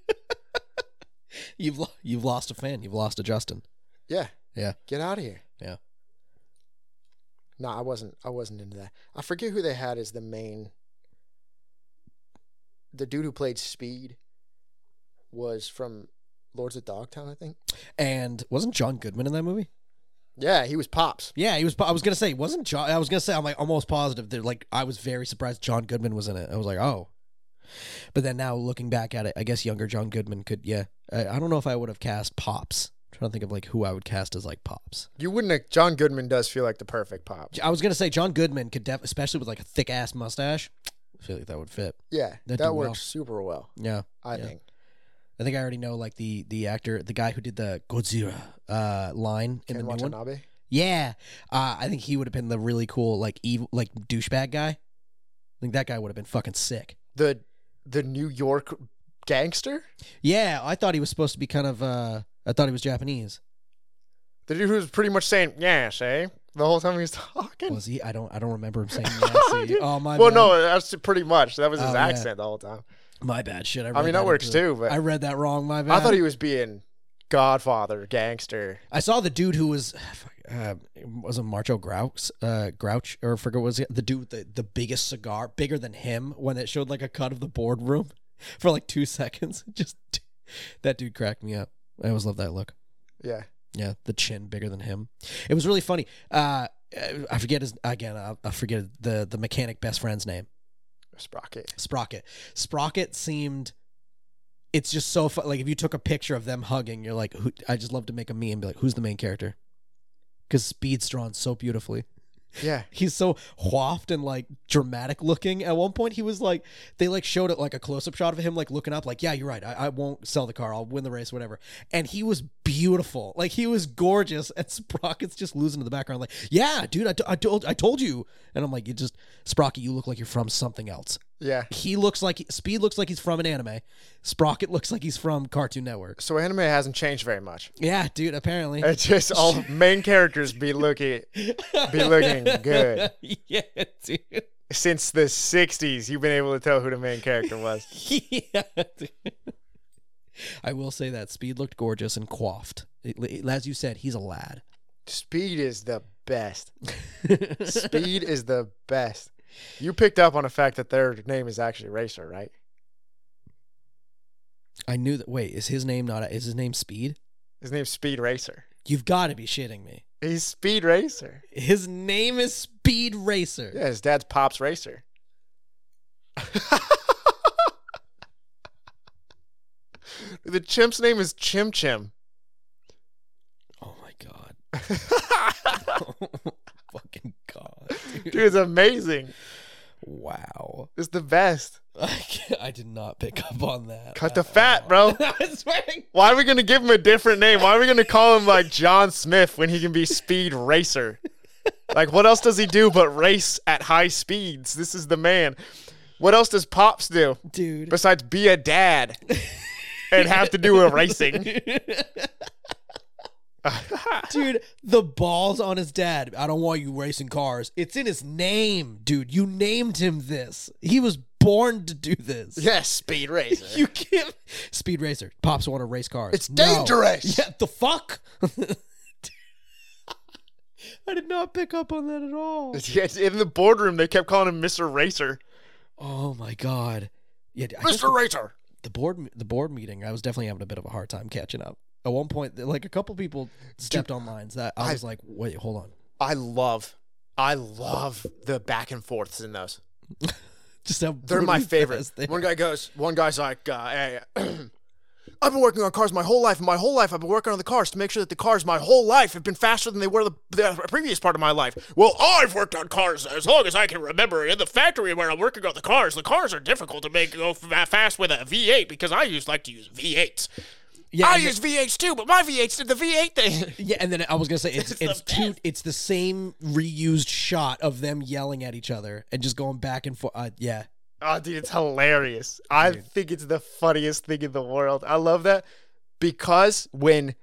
You've lo- you've lost a fan. You've lost a Justin. Yeah. Yeah. Get out of here. Yeah. No, I wasn't I wasn't into that. I forget who they had as the main the dude who played Speed was from Lords of Dogtown, I think. And wasn't John Goodman in that movie? Yeah, he was Pops. Yeah, he was. I was gonna say, wasn't John? I was gonna say, I'm like almost positive that like I was very surprised John Goodman was in it. I was like, oh. But then now looking back at it, I guess younger John Goodman could. Yeah, I, I don't know if I would have cast Pops. I'm trying to think of like who I would cast as like Pops. You wouldn't have, John Goodman does feel like the perfect pop. I was gonna say John Goodman could, def- especially with like a thick ass mustache. I feel like that would fit. Yeah, That'd that works well. super well, Yeah, I Yeah. think. I think I already know like the the actor, the guy who did the Godzilla uh, line in Ken the new one. Yeah, uh, I think he would have been the really cool like evil like douchebag guy. I think that guy would have been fucking sick. The the New York gangster? Yeah, I thought he was supposed to be kind of. uh I thought he was Japanese. The dude who was pretty much saying, yes, eh? The whole time he was talking. Was he? I don't. I don't remember him saying [laughs] yes. Oh my. well, no, that's pretty much. That was his Oh, yeah. accent the whole time. My bad. Shit. I, I mean, that works too, but I read that wrong. My bad. I thought he was being Godfather, gangster. I saw the dude who was. [sighs] Uh, was it Marcho Grouch? Uh, Grouch or I forget what was it? the dude with the the biggest cigar, bigger than him, when it showed like a cut of the boardroom [laughs] for like two [laughs] seconds. [laughs] Just that dude cracked me up. I always love that look. Yeah. Yeah, the chin bigger than him. It was really funny. Uh, I forget his again. I, I forget the the mechanic best friend's name. Sprocket. Sprocket. Sprocket seemed. It's just so fun. Like if you took a picture of them hugging, you're like, who, I just love to make a meme and be like, who's the main character? Because Speed's drawn so beautifully. Yeah. [laughs] He's so waft and like dramatic looking. At one point, he was like, they like showed it like a close up shot of him like looking up, like, yeah, you're right. I, I won't sell the car. I'll win the race, whatever. And he was beautiful. Like he was gorgeous. And Sprocket's just losing to the background, like, yeah, dude, I, t- I told I told you. And I'm like, you just Sprocket, you look like you're from something else. Yeah. He looks like Speed looks like he's from an anime. Sprocket looks like he's from Cartoon Network. So anime hasn't changed very much. Yeah, dude. Apparently, It's just all [laughs] main characters be looking be looking good. [laughs] yeah, dude. Since the '60s, you've been able to tell who the main character was. [laughs] yeah, dude. I will say that Speed looked gorgeous and quaffed. As you said, he's a lad. Speed is the best. [laughs] Speed is the best. You picked up on the fact that their name is actually Racer, right? I knew that. Wait, is his name not? Is his name Speed? His name's Speed Racer. You've got to be shitting me. He's Speed Racer. His name is Speed Racer. Yeah, his dad's Pops Racer. [laughs] the chimp's name is Chim Chim. Oh my god. [laughs] [laughs] Fucking god. Dude. Dude, it's amazing. Wow. It's the best. [laughs] I, I did not pick up on that. Cut the at fat, all. bro. Why are we gonna give him a different name? Why are we gonna call him like John Smith when he can be Speed Racer? Like, what else does he do but race at high speeds? This is the man. What else does Pops do Dude. besides be a dad and have to do with racing? [laughs] dude, the balls on his dad. I don't want you racing cars. It's in his name, dude. You named him this. He was born to do this. yes, Speed Racer. [laughs] You can't. Speed racer. Pops want to race cars. It's No. dangerous. Yeah, the fuck? [laughs] I did not pick up on that at all. Yes, in the boardroom, they kept calling him Mr. Racer. Oh my god. Yeah, I guess Mr. Racer. The board the board meeting, I was definitely having a bit of a hard time catching up. At one point, like a couple people stepped on lines that I I- was like, "Wait, hold on." I love, I love the back and forths in those. [laughs] Just how They're my [laughs] favorite. they One guy goes, one guy's like, uh, hey, [clears throat] I've been working on cars my whole life, and my whole life I've been working on the cars to make sure that the cars my whole life have been faster than they were the, the previous part of my life. Well, I've worked on cars as long as I can remember. In the factory where I'm working on the cars, the cars are difficult to make go fa- fast with a V8 because I used like to use V8s. Yeah, I use VH too, but my VH did the V8 thing. [laughs] Yeah, and then I was gonna say it's It's the it's two, it's the same reused shot of them yelling at each other and just going back and forth. Uh, yeah, Oh, dude, it's hilarious. I Dude. think it's the funniest thing in the world. I love that because when,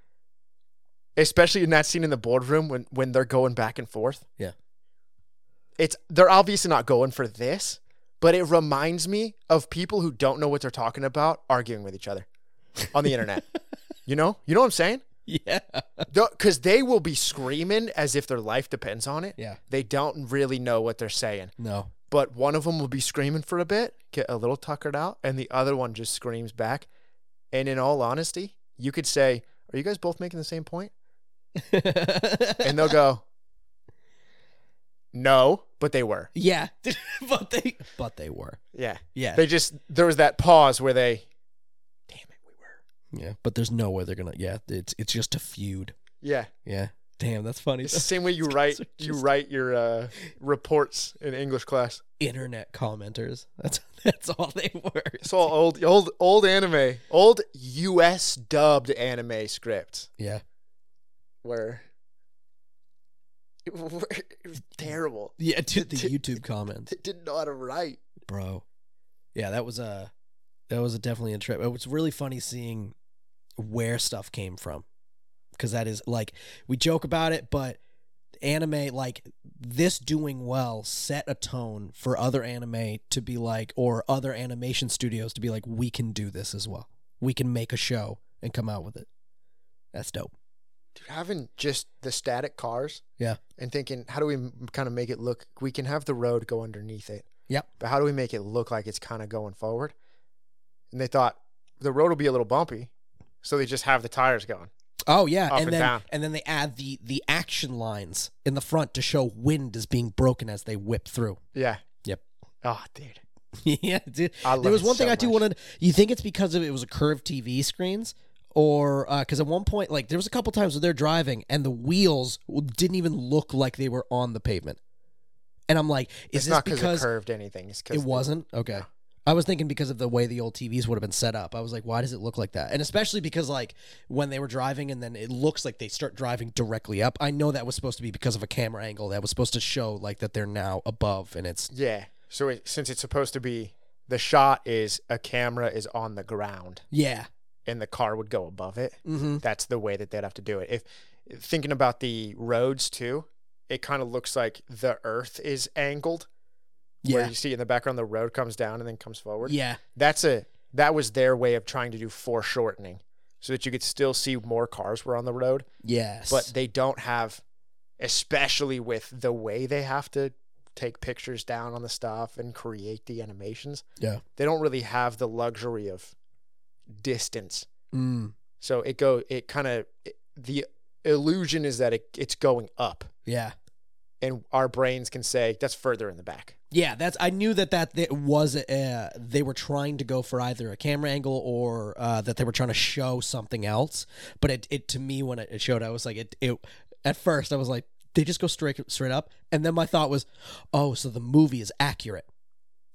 especially in that scene in the boardroom when when they're going back and forth, Yeah. it's they're obviously not going for this, but it reminds me of people who don't know what they're talking about arguing with each other on the internet. [laughs] you know, you know what I'm saying? yeah, Because they will be screaming as if their life depends on it. yeah. They don't really know what they're saying No, but one of them will be screaming for a bit, get a little tuckered out, and the other one just screams back. And in all honesty, you could say, Are you guys both making the same point? [laughs] And they'll go, No, but they were. yeah, [laughs] but they but they were. Yeah. Yeah, They just, there was that pause where they, Damn it, we were. yeah, but there's no way they're gonna. Yeah, it's it's just a feud. Yeah. Yeah, damn, that's funny. It's the same way you write are you write your uh, reports in English class. Internet commenters. [laughs] That's that's all they were. It's all old old old anime. Old US dubbed anime script. Yeah, [laughs] where it was terrible. yeah. Dude, the YouTube [laughs] comments. They didn't know how to write. bro. Yeah, that was a that was a definitely a trip. It was really funny seeing where stuff came from because that is like we joke about it, but anime like this doing well set a tone for other anime to be like or other animation studios to be like we can do this as well. We can make a show and come out with it. That's dope. Dude, having just the static cars. Yeah. And thinking, how do we kind of make it look? We can have the road go underneath it. Yep. But how do we make it look like it's kind of going forward? And they thought the road will be a little bumpy, so they just have the tires going. Oh yeah, and, and then down. and then they add the the action lines in the front to show wind is being broken as they whip through. Yeah. Yep. Oh, dude. [laughs] yeah, dude. I love there was one thing so I do want to. You think it's because of it was a curved TV screens, or uh, because at one point, like there was a couple times where they're driving and the wheels didn't even look like they were on the pavement, and I'm like, is It's this not because it curved anything. It's it wasn't okay? I was thinking because of the way the old TVs would have been set up. I was like, why does it look like that? And especially because like when they were driving and then it looks like they start driving directly up. I know that was supposed to be because of a camera angle that was supposed to show like that they're now above and it's Yeah. So it, since it's supposed to be, the shot is a camera is on the ground yeah. and the car would go above it. Mm-hmm. That's the way that they'd have to do it. If thinking about the roads too, it kind of looks like the earth is angled. Where Yeah. you see in the background the road comes down and then comes forward. Yeah. That's a that was their way of trying to do foreshortening so that you could still see more cars were on the road, Yes. but they don't have especially with the way they have to take pictures down on the stuff and create the animations. Yeah. They don't really have the luxury of distance. Mm. So it go it kind of the illusion is that it, it's going up Yeah. And our brains can say that's further in the back. Yeah, that's. I knew that that it was. Uh, they were trying to go for either a camera angle or uh, that they were trying to show something else. But it, it to me when it, it showed, I was like, it, it. At first, I was like, they just go straight straight up, and then my thought was, oh, so the movie is accurate,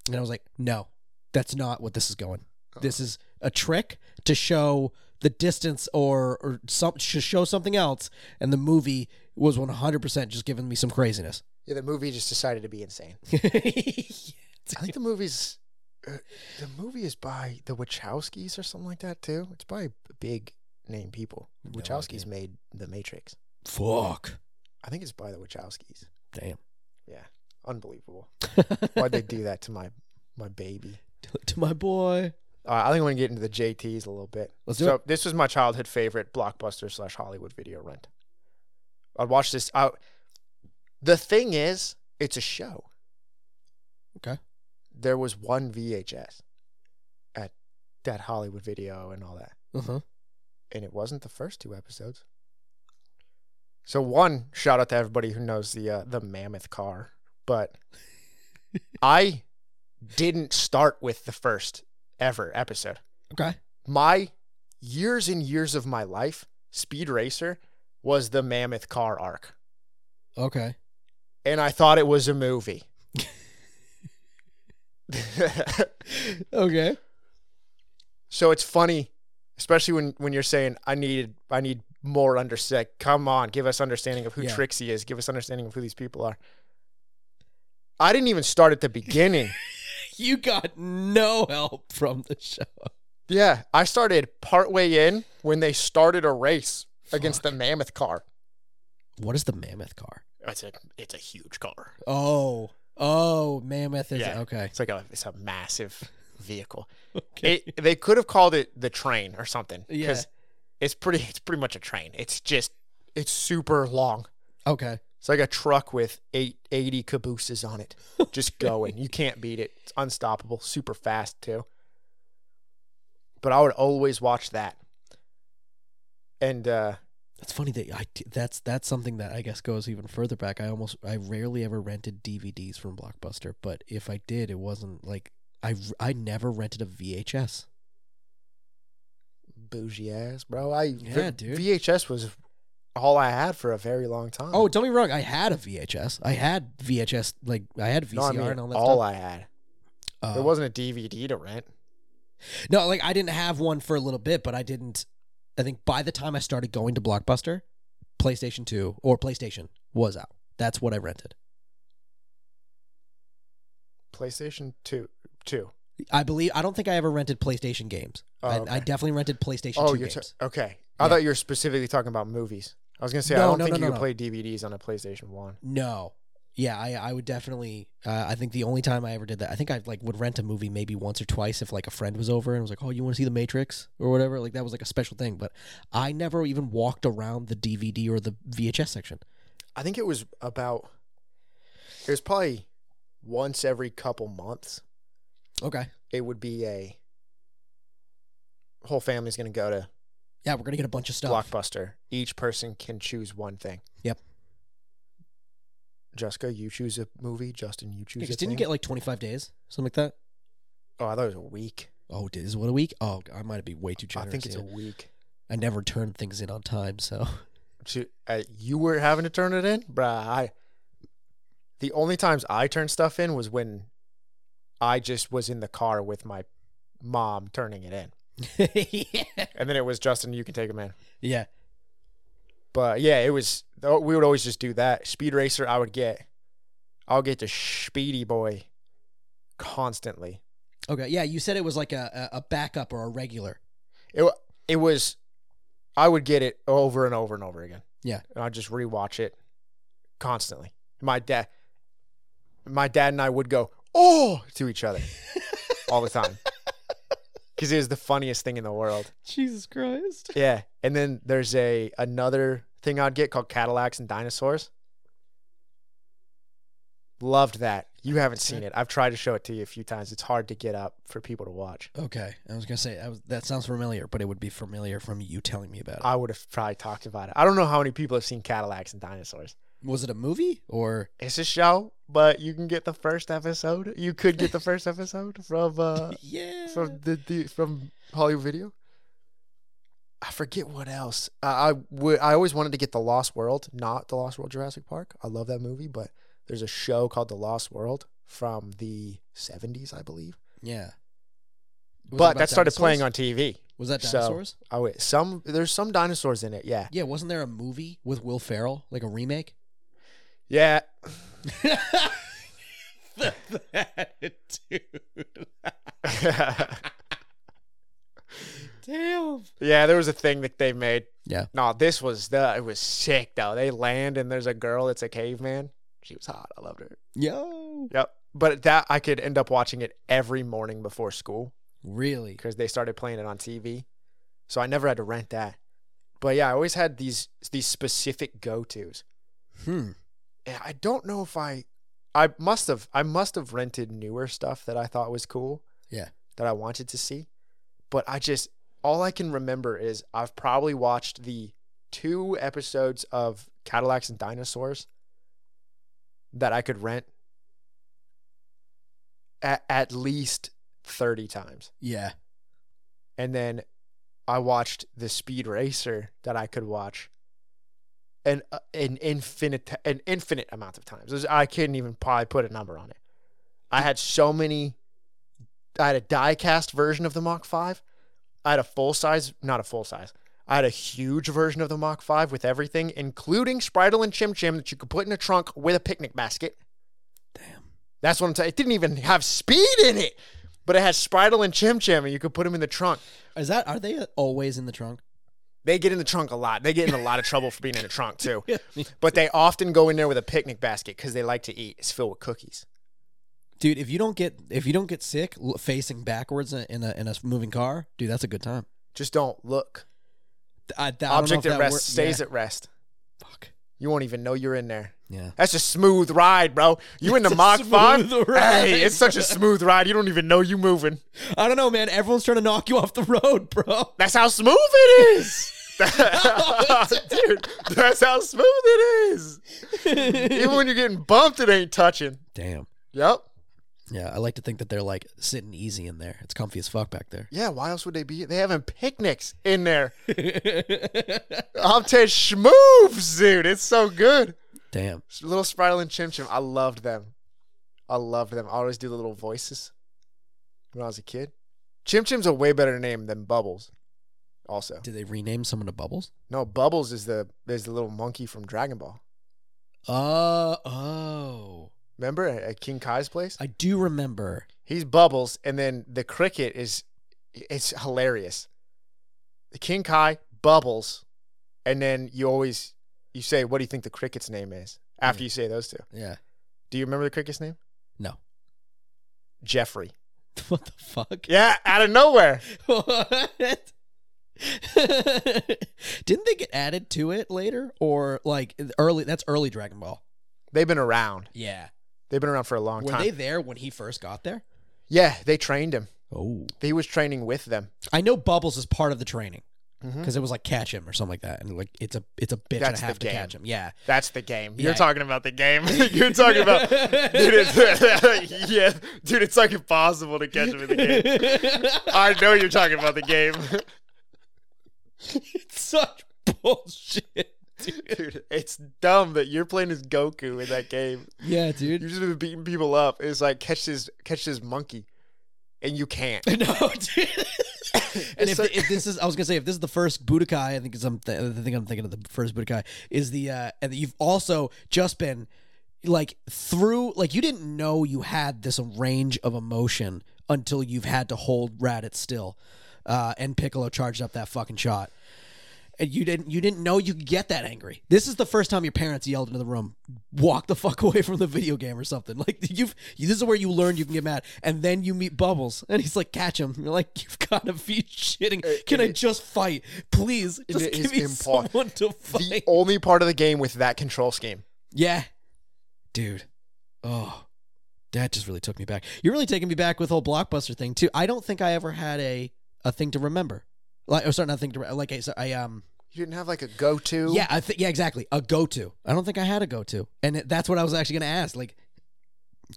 and I was like, no, that's not what this is going. This is a trick to show the distance or or some to show something else, and the movie was one hundred percent just giving me some craziness. Yeah, the movie just decided to be insane. [laughs] I think the movie's uh, the movie is by the Wachowskis or something like that too. It's by big name people. No Wachowskis idea. made The Matrix. Fuck. I think it's by the Wachowskis. Damn. Yeah, unbelievable. Why'd they do that to my my baby? [laughs] to my boy. Uh, I think I'm gonna get into the JTs a little bit. Let's do so it. this was my childhood favorite blockbuster slash Hollywood video rent. I'd watch this. I, the thing is, it's a show. Okay. There was one VHS at that Hollywood video and all that, Uh-huh. and it wasn't the first two episodes. So one shout out to everybody who knows the uh, the mammoth car, but [laughs] I didn't start with the first ever episode Okay. my years and years of my life, Speed Racer was the mammoth car arc. Okay. And I thought it was a movie. [laughs] [laughs] Okay. so it's funny especially when when you're saying I needed I need more understanding. Come on, give us understanding of who Yeah. Trixie is. Give us understanding of who these people are. I didn't even start at the beginning. [laughs] [laughs] You got no help from the show. yeah, I started partway in when they started a race against the mammoth car. What is the mammoth car? It's a it's a huge car. Oh, oh, mammoth is Yeah. okay. It's like a it's a massive vehicle. [laughs] Okay. It, they could have called it the train or something. Yeah. Because it's pretty it's pretty much a train. It's just it's super long. okay. It's like a truck with eight, 80 cabooses on it. Just [laughs] going. You can't beat it. It's unstoppable. Super fast too. But I would always watch that. And uh That's funny that I that's that's something that I guess goes even further back. I almost I rarely ever rented DVDs from Blockbuster, but if I did, it wasn't like I I never rented a VHS. bougie ass, bro. I Yeah, dude. VHS was all I had for a very long time. Oh, don't be wrong. I had a VHS. I had VHS like I had VCR no, I mean, and all that all stuff. I had. Uh, There wasn't a DVD to rent. No, like I didn't have one for a little bit, but I didn't. I think by the time I started going to Blockbuster, PlayStation Two or PlayStation was out. That's what I rented. PlayStation 2. 2. I believe. I don't think I ever rented PlayStation games. Oh, I, okay. I definitely rented PlayStation Oh, Two you're games. ta- okay. I Yeah. thought you were specifically talking about movies. I was gonna say I don't no, think no, you no, could play DVDs on a PlayStation One. No. Yeah, I, I would definitely. Uh, I think the only time I ever did that, I think I like would rent a movie maybe once or twice if like a friend was over and was like, "Oh, you want to see The Matrix or whatever." Like that was like a special thing. But I never even walked around the DVD or the VHS section. I think it was about. It was probably once every couple months. Okay. It would be a. Whole family's gonna go to Yeah, we're gonna get a bunch of stuff. Blockbuster. Each person can choose one thing. Yep. Jessica, you choose a movie. Justin, you choose. Yeah, 'cause a didn't you thing. get like twenty five days, something like that? Oh, I thought it was a week. Oh, did- is what a week? Oh, I might be way too generous. I think it's a here. week. I never turn things in on time, so to, uh, you were having to turn it in, bruh. I the only times I turned stuff in was when I just was in the car with my mom turning it in, yeah. [laughs] and then it was Justin. You can take him in, yeah. but yeah, it was. We would always just do that. Speed racer, I would get. I'll get the Speedy Boy constantly. Okay, yeah. You said it was like a a a backup or a regular. It it was. I would get it over and over and over again. Yeah. and I'd just rewatch it constantly. My dad, my dad and I would go oh to each other [laughs] all the time because it was the funniest thing in the world. Jesus Christ. [laughs] Yeah, and then there's a another thing I'd get called Cadillacs and Dinosaurs. Loved that. You haven't seen it. I've tried to show it to you a few times. It's hard to get up for people to watch. Okay, I was gonna say that, was, that sounds familiar, but it would be familiar from you telling me about it. I would have probably talked about it. I don't know how many people have seen Cadillacs and Dinosaurs. Was it a movie or? It's a show, but you can get the first episode. You could get the [laughs] first episode from uh yeah. from the, the from Hollywood Video. I forget what else. I I would I always wanted to get the Lost World, not the Lost World Jurassic Park. I love that movie, but there's a show called The Lost World from the 70s, I believe. yeah. Was but that started dinosaurs? playing on TV. Was that so- dinosaurs? Oh wait, some there's some dinosaurs in it. Yeah, yeah. Wasn't there a movie with Will Ferrell, like a remake? Yeah. [laughs] Damn. yeah, there was a thing that they made. Yeah. No, this was the it was sick though. They land and there's a girl that's a caveman. She was hot. I loved her. Yo. Yep. But that I could end up watching it every morning before school Really? because they started playing it on TV. So I never had to rent that. But yeah, I always had these these specific go-tos. Hmm. And I don't know if I I must have I must have rented newer stuff that I thought was cool. Yeah. That I wanted to see. But I just all I can remember is I've probably watched the two episodes of Cadillacs and Dinosaurs that I could rent at, at least 30 times. Yeah. And then I watched the Speed Racer that I could watch an uh, an infinite an infinite amount of times. I couldn't even probably put a number on it. I had so many. I had a die-cast version of the Mach Five. I had a full size, not a full size. I had a huge version of the Mach 5 with everything, including Spritle and Chim Chim that you could put in a trunk with a picnic basket. Damn. That's what I'm saying. It didn't even have speed in it, but it had Spritle and Chim Chim, and you could put them in the trunk. Is that are they always in the trunk? They get in the trunk a lot. They get in a lot of trouble for being in the trunk too. [laughs] But they often go in there with a picnic basket because they like to eat. It's filled with cookies. Dude, if you don't get if you don't get sick facing backwards in a in a, in a moving car, dude, that's a good time. Just don't look. I, I don't Object at that rest wor- stays yeah. at rest. Fuck. You won't even know you're in there. Yeah. That's a smooth ride, bro. You in the [laughs] Mach 5? Hey, it's such a smooth ride. You don't even know you moving. I don't know, man. Everyone's trying to knock you off the road, bro. That's how smooth it is. [laughs] [laughs] Dude, that's how smooth it is. [laughs] Even when you're getting bumped, it ain't touching. Damn. Yep. Yeah, I like to think that they're like sitting easy in there. It's comfy as fuck back there. Yeah, why else would they be? They having picnics in there. [laughs] I'm telling schmoves, dude. It's so good. Damn. Little Spritle and Chim Chim. I loved them. I loved them. I always do the little voices when I was a kid. Chim Chim's a way better name than Bubbles. Also, Did they rename someone to Bubbles? no, Bubbles is the is the little monkey from Dragon Ball. Uh oh. Remember at, at King Kai's place? I do remember. He's Bubbles, and then the cricket is it's hilarious. The King Kai, Bubbles, and then you always you say, "What do you think the cricket's name is?" After Yeah. you say those two. Yeah. Do you remember the cricket's name? No. Jeffrey. [laughs] What the fuck? Yeah, out of nowhere. [laughs] What? [laughs] Didn't they get added to it later, or like early? That's early Dragon Ball. They've been around. Yeah. They've been around for a long time. Were time. they there when he first got there? yeah, they trained him. Oh. He was training with them. I know Bubbles is part of the training mm-hmm. because it was like catch him or something like that, and like it's a it's a bitch That's and to game. catch him. Yeah. That's the game. You're talking about the game. [laughs] [laughs] You're talking about, dude. It's, yeah, dude. It's like impossible to catch him in the game. I know you're talking about the game, [laughs] it's such bullshit. Dude. dude. It's dumb that you're playing as Goku in that game. Yeah, dude. You're just been beating people up. It's like catch this, catch this monkey, and you can't. [laughs] No, dude. [laughs] and if, like- if this is, I was gonna say, if this is the first Budokai, I think it's I'm th- I think I'm thinking of the first Budokai is the, uh, and that you've also just been like through, like you didn't know you had this range of emotion until you've had to hold Raditz still, uh, and Piccolo charged up that fucking shot. And you didn't you didn't know you could get that angry. This is the first time your parents yelled into the room, "Walk the fuck [laughs] away from the video game" or something. Like you've you, this is where you learn you can get mad. And then you meet Bubbles, and he's like, "Catch him!" You're like, "You've got to be shitting! Can I just fight, please? Just it give is me impo- someone to The only part of the game with that control scheme. yeah, dude. Oh, that just really took me back. You're really taking me back with the whole blockbuster thing too. I don't think I ever had a a thing to remember. Like, or sorry, not thing to like. I, so I um. You didn't have like a go-to. Yeah, I think yeah, exactly. A go-to. I don't think I had a go-to, and it, that's what I was actually going to ask. Like,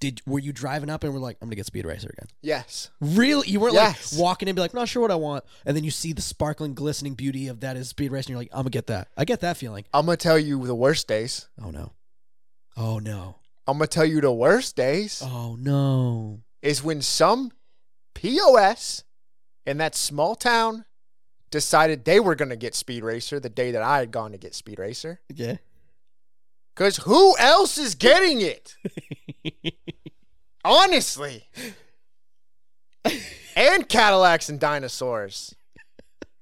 did were you driving up and were like, I'm going to get Speed Racer again? Yes. Really? You weren't Yes. like walking in and be like, not sure what I want, and then you see the sparkling, glistening beauty of that is Speed Racer, and you're like, I'm gonna get that. I get that feeling. I'm gonna tell you the worst days. Oh no. Oh no. I'm gonna tell you the worst days Oh no. is when some POS in that small town decided they were gonna get Speed Racer the day that I had gone to get Speed Racer. Yeah. Cause who else is getting it? [laughs] Honestly. and Cadillacs and dinosaurs.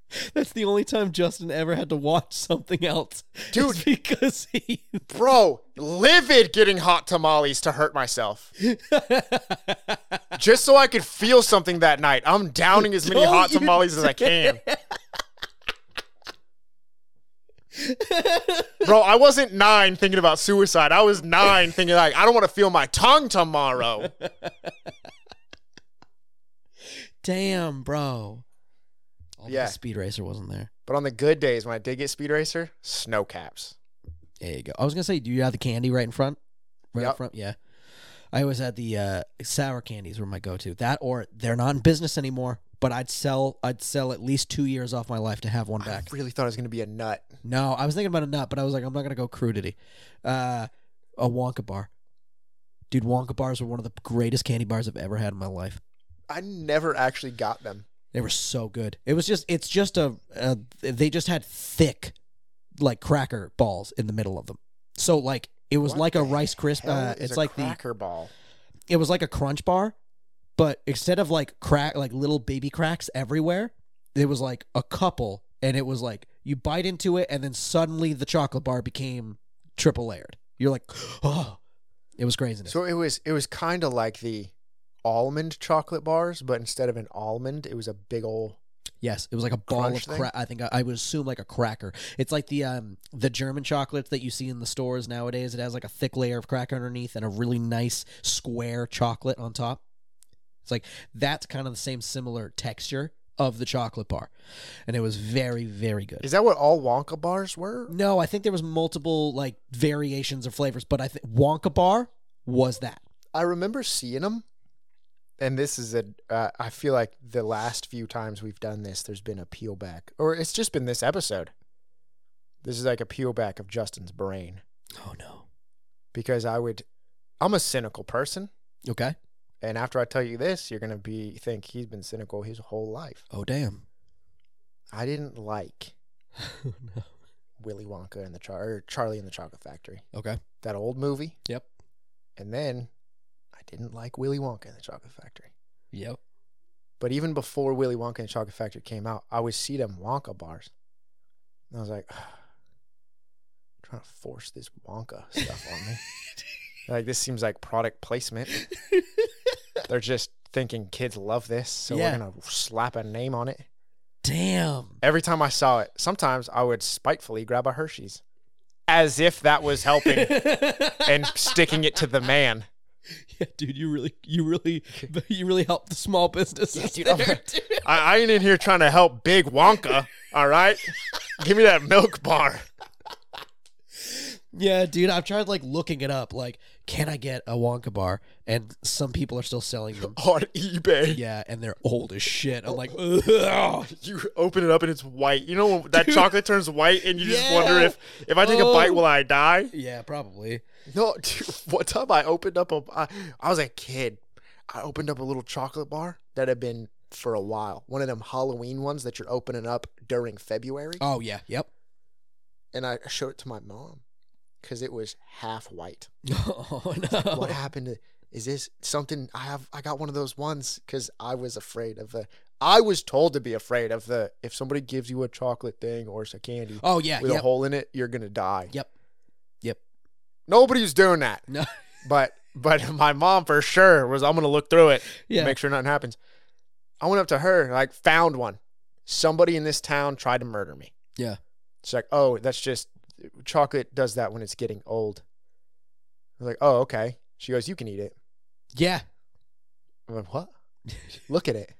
[laughs] That's the only time Justin ever had to watch something else, Dude. Because he. [laughs] Bro, livid getting hot tamales to hurt myself. Just so I could feel something that night. I'm downing as many Don't hot you tamales as I can. Bro, I wasn't nine thinking about suicide. I was nine thinking like I don't want to feel my tongue tomorrow. [laughs] Damn, bro. Yeah. Speed Racer wasn't there. But on the good days when I did get Speed Racer, snow caps. There you go. I was gonna say, do you have the candy right in front? Right Yep. up front, yeah. I always had the uh, sour candies were my go-to. That or they're not in business anymore. But I'd sell, I'd sell at least two years off my life to have one back. I really thought it was gonna be a nut. No, I was thinking about a nut, but I was like, I'm not gonna go crudity. Uh, a Wonka bar, dude. Wonka bars were one of the greatest candy bars I've ever had in my life. I never actually got them. They were so good. It was just it's just a, a they just had thick like cracker balls in the middle of them. So like it was What like a rice crisp. Uh, it's like the cracker ball. it was like a crunch bar, but instead of like crack like little baby cracks everywhere, it was like a couple, and it was like you bite into it, and then suddenly the chocolate bar became triple layered. You're like, [gasps] oh, it was craziness. So it was it was kind of like the almond chocolate bars, but instead of an almond, it was a big old. yes, it was like a ball Crunch of thing? crack. I think I, I would assume like a cracker. It's like the um the German chocolates that you see in the stores nowadays. It has like a thick layer of cracker underneath and a really nice square chocolate on top. It's like that's kind of the same similar texture of the chocolate bar, and it was very very good. Is that what all Wonka bars were? No, I think there was multiple like variations of flavors, but I think Wonka bar was that. I remember seeing them, and this is a. Uh, I feel like the last few times we've done this, there's been a peel back, or it's just been this episode. This is like a peel back of Justin's brain Oh no. because I would. I'm a cynical person, Okay. and after I tell you this, you're gonna be think he's been cynical his whole life. Oh damn. I didn't like [laughs] no. Willy Wonka and the Char- or Charlie and the Chocolate Factory, Okay. that old movie, Yep. and then didn't like Willy Wonka and the Chocolate Factory. Yep. But even before Willy Wonka and the Chocolate Factory came out, I would see them Wonka bars. And I was like, [sighs] trying to force this Wonka stuff on me. [laughs] like, this seems like product placement. [laughs] They're just thinking kids love this, so Yeah. we're going to slap a name on it. Damn. Every time I saw it, sometimes I would spitefully grab a Hershey's as if that was helping [laughs] and sticking it to the man. [laughs] Yeah, dude, you really, you really, [laughs] you really helped the small businesses. dude, there, dude. I, I ain't in here trying to help Big Wonka, all right? Give me that milk bar. [laughs] Yeah, dude, I've tried like looking it up. Like, can I get a Wonka bar? And some people are still selling them. [laughs] on eBay. Yeah, and they're old as shit. I'm oh. like, Ugh. [laughs] You open it up and it's white. You know when that Dude. chocolate turns white and you just Yeah. wonder if if I take a bite Oh. will I die? yeah, probably. No, [laughs] dude, one time I opened up a I, I was a kid. I opened up a little chocolate bar that had been for a while. One of them Halloween ones that you're opening up during February. Oh yeah, yep. And I showed it to my mom cuz it was half white. [laughs] Oh no. What happened to is this something I have I got one of those ones cuz I was afraid of the I was told to be afraid of the if somebody gives you a chocolate thing or a candy Oh yeah, with a hole in it, you're gonna die. Yep. Yep. Nobody's doing that. No. [laughs] But but my mom for sure was I'm gonna look through it, Yeah. make sure nothing happens. I went up to her, like found one. Somebody in this town tried to murder me. Yeah. She's like, oh, that's just chocolate does that when it's getting old. I was like, oh, okay. She goes, you can eat it. Yeah. I'm like, what? [laughs] Look at it.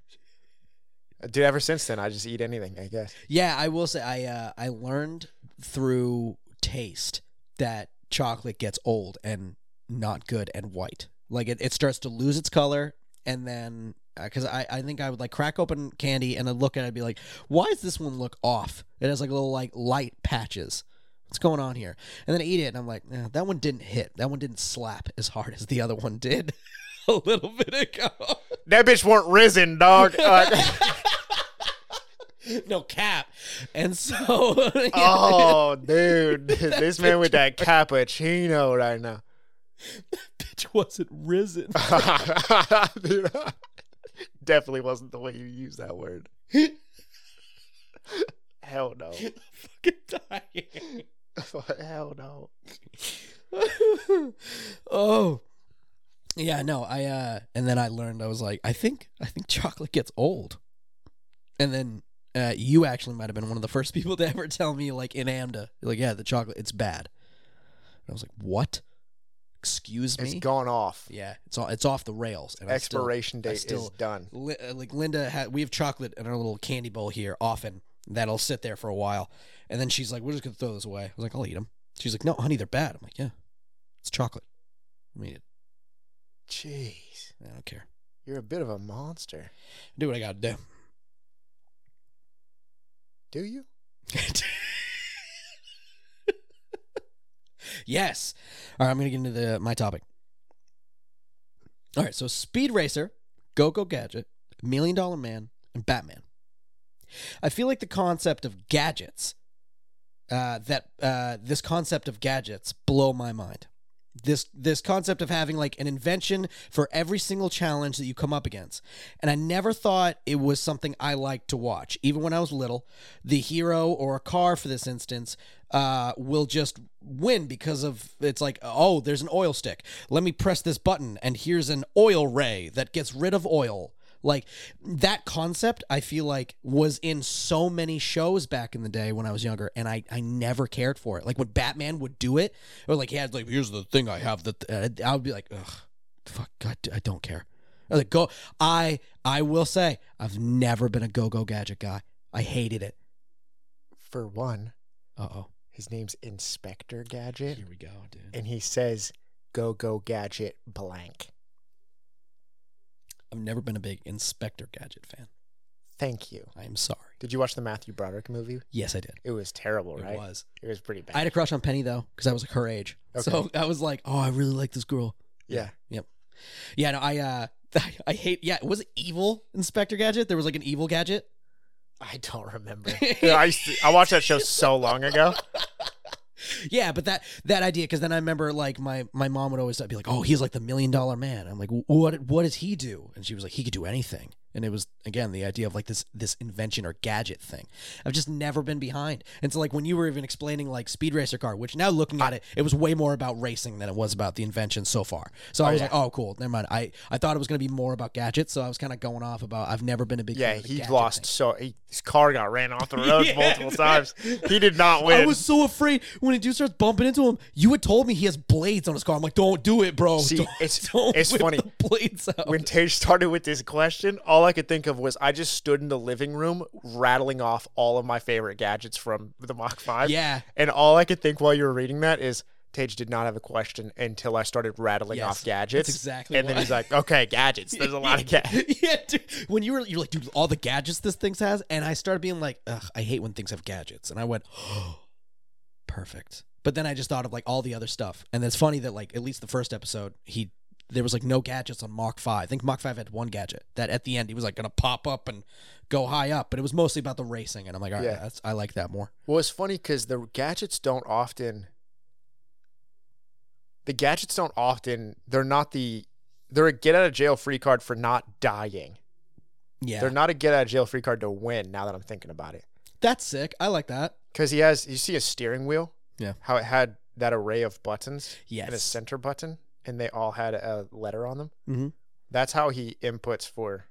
Dude, ever since then, I just eat anything, I guess. Yeah, I will say I uh, I learned through taste that chocolate gets old and not good and white. Like it, it starts to lose its color and then because I, I think I would like crack open candy and I'd look at it and be like, why does this one look off? It has like little like light patches. What's going on here? And then I eat it and I'm like, eh, that one didn't hit. That one didn't slap as hard as the other one did [laughs] a little bit ago. That bitch weren't risen, dog. [laughs] Uh, no cap. And so [laughs] oh, dude. This man with that cappuccino right now. bitch wasn't risen. Dude, definitely wasn't the way you use that word. Hell no. Fucking dying. [laughs] Hell no. [laughs] oh. Yeah, no, I uh and then I learned I was like, I think I think chocolate gets old. And then uh you actually might have been one of the first people to ever tell me like in AMDA, like, yeah, the chocolate it's bad. And I was like, What? Excuse me. It's gone off. yeah, it's all it's off the rails. And I still- Expiration date still- is done. Li- uh, like Linda had we have chocolate in our little candy bowl here often that'll sit there for a while and then she's like we're just gonna throw this away. I was like I'll eat them she's like no honey they're bad. I'm like yeah it's chocolate. I mean it. Jeez. I don't care. You're a bit of a monster. do what I gotta do. Do you? [laughs] yes. All right I'm gonna get into the my topic. All right so Speed Racer Go Go Gadget Million Dollar Man and Batman. I feel like the concept of gadgets, uh, that uh, this concept of gadgets blow my mind. This this concept of having like an invention for every single challenge that you come up against, and I never thought it was something I liked to watch. Even when I was little, the hero or a car, for this instance, uh, will just win because of it's like oh, there's an oil stick. Let me press this button, and here's an oil ray that gets rid of oil. Like that concept, I feel like was in so many shows back in the day when I was younger, and I, I never cared for it. Like when Batman would do it, or like he had like here's the thing I have that uh, I would be like, ugh, fuck, God, I don't care. Or like go, I I will say I've never been a go go gadget guy. I hated it. For one, Uh oh, his name's Inspector Gadget, here we go, dude. and he says, "Go go gadget blank." I've never been a big Inspector Gadget fan. Thank you. I am sorry. Did you watch the Matthew Broderick movie? Yes, I did. It was terrible, right? It was. It was pretty bad. I had a crush on Penny though, because I was like her age. So I was like, oh, I really like this girl. yeah. Yep. Yeah, no, I uh [laughs] I hate yeah, was it evil Inspector Gadget? There was like an evil gadget. I don't remember. [laughs] I, used to, I watched that show so long ago. Yeah, but that that idea because then I remember like my my mom would always be like, "Oh, he's like the million dollar man." I'm like, "What what does he do?" And she was like, "He could do anything." And it was again the idea of like this this invention or gadget thing. I've just never been behind. And so like when you were even explaining like Speed Racer car, which now looking at it, it was way more about racing than it was about the invention so far. So I oh, was yeah. like, "Oh, cool. Never mind." I I thought it was going to be more about gadgets, so I was kind of going off about I've never been a big Yeah, fan of the he lost thing. so he, his car got ran off the road [laughs] Yeah, multiple times. He did not win. I was so afraid when a dude starts bumping into him. You had told me he has blades on his car. I'm like, don't do it, bro. See, Don't- it's- [laughs] don't it's funny. blades out. when Taidge started with this question, all I could think of was I just stood in the living room rattling off all of my favorite gadgets from the Mach 5. yeah, And all I could think while you were reading that is Taidge did not have a question until I started rattling Yes, off gadgets. exactly And then he's like, okay, gadgets. There's a lot of [laughs] gadgets. yeah, dude. When you were, you're like, dude, all the gadgets this thing has, and I started being like, ugh, I hate when things have gadgets, and I went, oh, [gasps] perfect. But then I just thought of like all the other stuff, and it's funny that like at least the first episode, he there was like no gadgets on Mach Five. I think Mach Five had one gadget that at the end he was like gonna pop up and go high up, but it was mostly about the racing, and I'm like, all right, Yeah. that's, I like that more. Well, it's funny because the gadgets don't often. The gadgets don't often. They're not the. They're a get out of jail free card for not dying. Yeah, They're not a get out of jail free card to win. Now that I'm thinking about it, that's sick. I like that. because he has. You see a steering wheel. Yeah. How it had that array of buttons and a Yes. center button, and they all had a letter on them. Mhm. That's how he inputs for.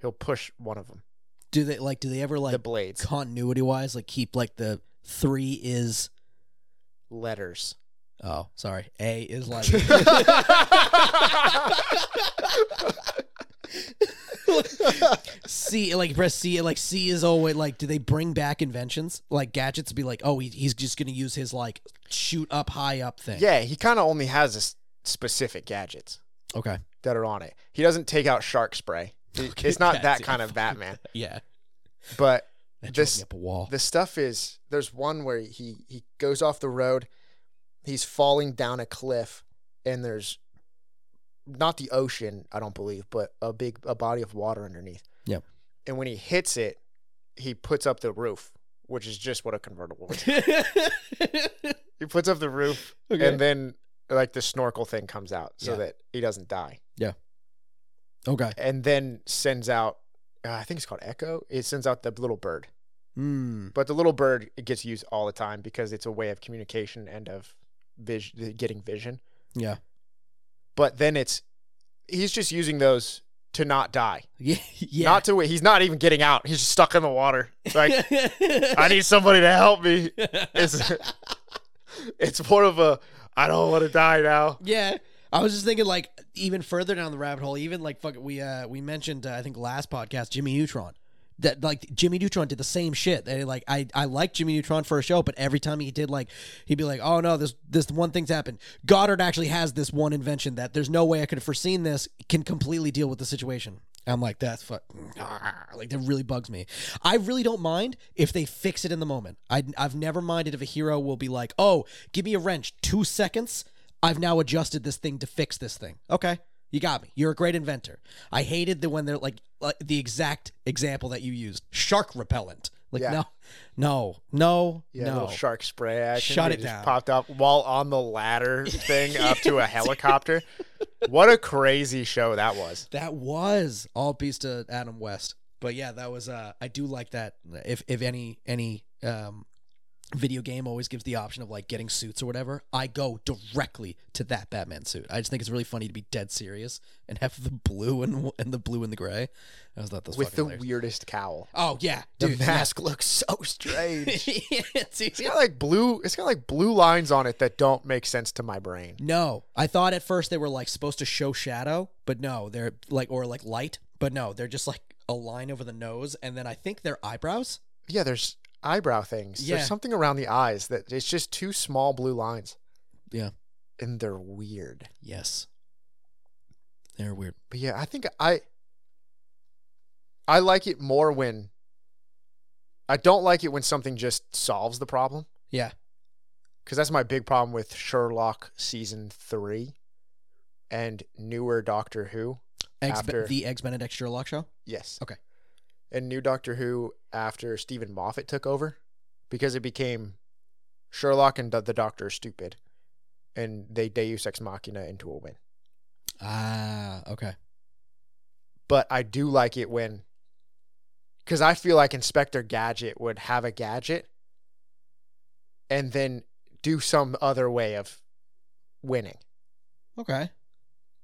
He'll push one of them. Do they like? Do they ever like the blades, continuity wise, like keep like the three is? letters. Oh, sorry. A is [laughs] like. C like press C like C is always like do they bring back inventions like gadgets be like oh he, he's just gonna use his like shoot up high up thing Yeah, he kind of only has this specific gadgets. okay that are on it. He doesn't take out shark spray. [laughs] Okay, it's not that kind of Batman. [laughs] yeah But that This- up a wall the stuff is there's one where he he goes off the road. He's falling down a cliff and there's not the ocean, I don't believe, but a big a body of water underneath. Yep. And when he hits it, he puts up the roof, which is just what a convertible would. [laughs] do. he puts up the roof Okay. and then like the snorkel thing comes out so Yeah. that he doesn't die. Yeah. Okay and then sends out uh, I think it's called Echo. It sends out the little bird, mm. but the little bird it gets used all the time because it's a way of communication and of vis- getting vision. yeah But then it's he's just using those to not die, yeah [laughs] yeah not to he's not even getting out. He's just stuck in the water. Like [laughs] I need somebody to help me. [laughs] It's it's more of a I don't want to die now. Yeah. I was just thinking, like, even further down the rabbit hole. Even like, fuck, it, we uh we mentioned uh, I think last podcast Jimmy Neutron. That like Jimmy Neutron did the same shit. They like I I like Jimmy Neutron for a show, but every time he did like he'd be like, oh no, this this one thing's happened. Goddard actually has this one invention that there's no way I could have foreseen this. Can completely deal with the situation. I'm like that's fuck, [laughs] like that really bugs me. I really don't mind if they fix it in the moment. I I've never minded if a hero will be like, oh, give me a wrench, two seconds. I've now adjusted this thing to fix this thing. Okay. You got me. You're a great inventor. I hated the when they're like, like the exact example that you used, shark repellent. Like Yeah. no, no, no, Yeah, no. little shark spray action. Shut They it just down. Popped up while on the ladder [laughs] thing up to a helicopter. What a crazy show that was. That was all piece to Adam West. But yeah, that was uh I do like that if if any any um video game always gives the option of like getting suits or whatever, I go directly to that Batman suit. I just think it's really funny to be dead serious and have the blue and and the blue and the gray. I was that With the hilarious. weirdest cowl. Oh yeah, The dude. mask looks so strange. [laughs] yeah. It's- got like blue. It's got like blue lines on it that don't make sense to my brain. No, I thought at first they were like supposed to show shadow, but no, they're like or like light, but no, they're just like a line over the nose, and then I think they're eyebrows. Yeah, there's eyebrow things. Yeah. There's something around the eyes that it's just two small blue lines, Yeah. and they're weird. Yes, they're weird. But yeah, I think I I like it more when I don't like it when something just solves the problem Yeah, because that's my big problem with Sherlock season three and newer Doctor Who. Eggs, After- the Eggs Benedict Sherlock show. Yes. Okay. And new Doctor Who after Steven Moffat took over because it became Sherlock and the the Doctor are stupid, and they Deus Ex Machina into a win. Ah, okay. but I do like it when because I feel like Inspector Gadget would have a gadget and then do some other way of winning. Okay.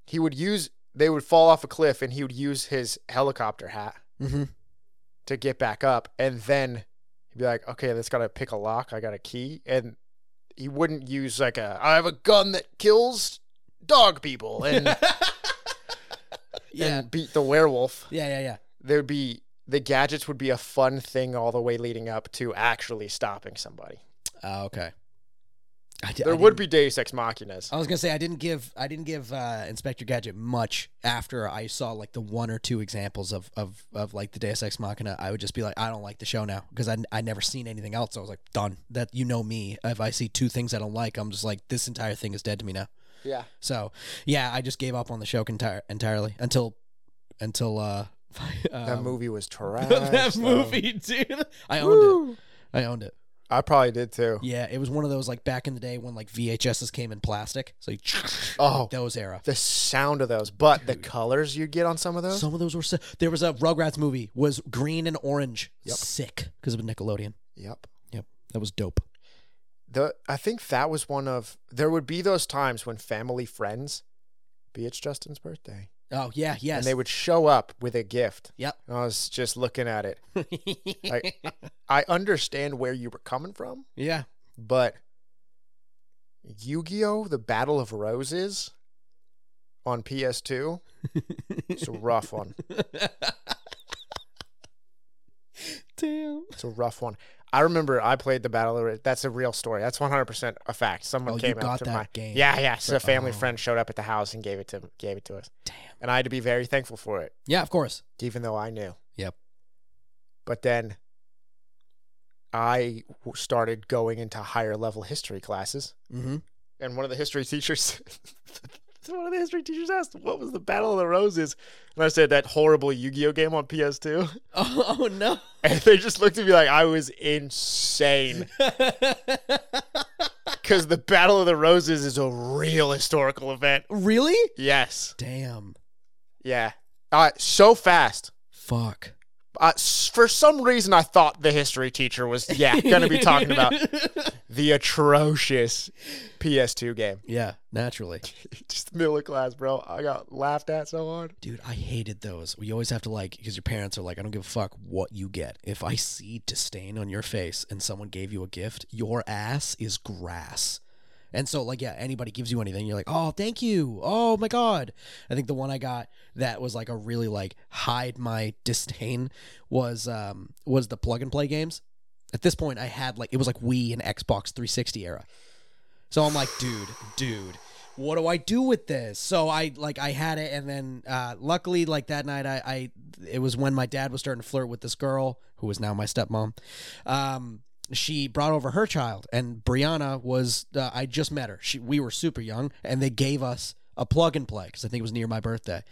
He would use they would fall off a cliff and he would use his helicopter hat Mm-hmm. To get back up and then he'd be like, "Okay, that's got to pick a lock. I got a key." And he wouldn't use like a I have a gun that kills dog people [laughs] and, Yeah. and beat the werewolf. yeah, yeah, yeah. there'd be the gadgets would be a fun thing all the way leading up to actually stopping somebody. Ah, okay. I There I would be Deus Ex Machinas. I was gonna say I didn't give I didn't give uh, Inspector Gadget much after I saw like the one or two examples of of of like the Deus Ex Machina. I would just be like, I don't like the show now because I I never seen anything else. I was like, done. That you know me. If I see two things I don't like, I'm just like, this entire thing is dead to me now. Yeah. So yeah, I just gave up on the show entire entirely until until uh [laughs] That um, movie was [laughs] trash. that movie, dude. I owned it. I owned it. I probably did too. Yeah, it was one of those like back in the day when like VHSs came in plastic. So you, Oh, [laughs] those era. the sound of those, but the colors you get on some of those. Some of those were si- there was a Rugrats movie was green and orange. Yep. Sick because of Nickelodeon. Yep. Yep, that was dope. The I think that was one of there would be those times when family friends, be it's Justin's birthday, Oh yeah, yes. and they would show up with a gift. Yep. And I was just looking at it. [laughs] Like, I understand where you were coming from. yeah. but Yu-Gi-Oh: The Battle of Roses on PS2, it's a rough one. [laughs] Damn. It's a rough one. I remember I played the Battle of. That's a real story. That's 100% a fact. Someone Oh, came got up to my game. yeah, yeah. So a family Oh. friend showed up at the house and gave it to gave it to us, Damn. and I had to be very thankful for it, Yeah, of course. even though I knew. Yep. But then I started going into higher level history classes. Mm-hmm. and one of the history teachers [laughs] one of the history teachers asked what was the battle of the roses and i said that horrible yu-gi-oh game on ps2 Oh, [laughs] oh no. and they just looked at me like i was insane [laughs] because the battle of the roses is a real historical event really? yes Damn. yeah uh, so fast Fuck. Uh, for some reason i thought the history teacher was yeah gonna be talking about [laughs] the atrocious ps2 game yeah, naturally. [laughs] just middle of class bro i got laughed at so hard Dude, I hated those. You always have to like because your parents are like, I don't give a fuck what you get. If I see disdain on your face and someone gave you a gift, your ass is grass. And so, like, yeah, anybody gives you anything, you're like, oh, thank you. Oh my god. I think the one I got that was like a really like hide my [laughs] disdain was um was the plug and play games. At this point, I had like it was like Wii and Xbox 360 era. So I'm like, dude, dude, what do I do with this? So I like I had it, and then uh, luckily, like that night, I, I it was when my dad was starting to flirt with this girl who is now my stepmom. Um, she brought over her child, and Brianna was uh, I just met her. She we were super young, and they gave us a plug and play because I think it was near my birthday,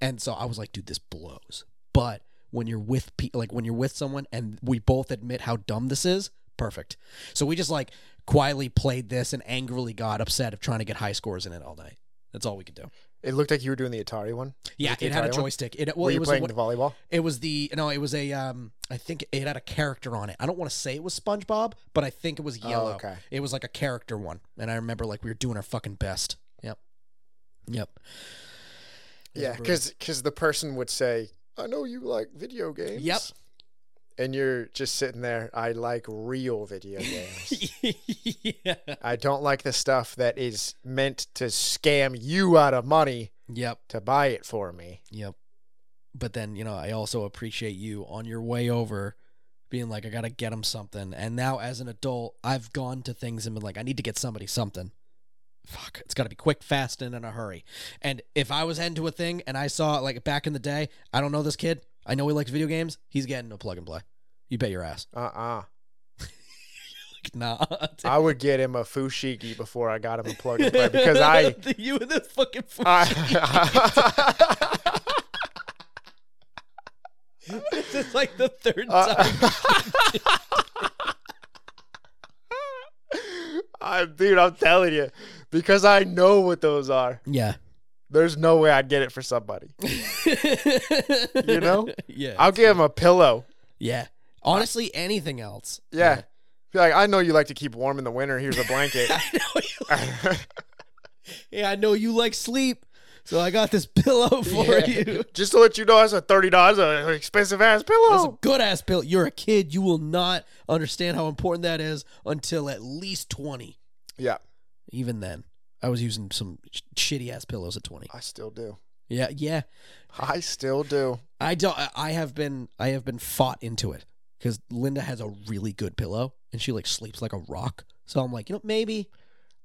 and so I was like, dude, this blows. But when you're with pe- like when you're with someone and we both admit how dumb this is, perfect. So we just like quietly played this and angrily got upset of trying to get high scores in it all night. That's all we could do. It looked like you were doing the Atari one. Yeah, it had a Atari one? joystick. It well, Were it you was playing a, the volleyball? it was the no, it was a um I think it had a character on it. I don't want to say it was SpongeBob, but I think it was yellow. Oh, okay. It was like a character one. And I remember like we were doing our fucking best. Yep. Yep. Yeah, brutal. because the person would say, "I know you like video games." Yep. And you're just sitting there. I like real video [laughs] games. yeah. I don't like the stuff that is meant to scam you out of money Yep. to buy it for me. Yep. But then, you know, I also appreciate you on your way over being like, I got to get him something. And now, as an adult, I've gone to things and been like, I need to get somebody something. Fuck, it's got to be quick, fast, and in a hurry. And if I was heading to a thing and I saw, like, back in the day, I don't know this kid, I know he likes video games, he's getting a plug and play. You bet your ass. [laughs] Uh uh Like, nah. I would get him a fushigi before I got him a plug and play because I. [laughs] you and this fucking. [laughs] I this is like the third Uh, time. I, dude, I'm telling you, because I know what those are. yeah. There's no way I'd get it for somebody. you know? Yeah. I'll give him a pillow. yeah. Honestly, anything else. Yeah. Be like, I know you like to keep warm in the winter. Here's a blanket. [laughs] I know you, yeah, I know you like sleep, so I got this pillow [laughs] for Yeah. you. Just to let you know, that's a thirty dollars, an expensive ass pillow. That's a good ass pillow. You're a kid. You will not understand how important that is until at least 20. Yeah, Even then, I was using some sh- shitty ass pillows at 20. I still do. Yeah, yeah. I still do. I don't. I have been. I have been fought into it because Linda has a really good pillow and she like sleeps like a rock. So I'm like, you know, maybe.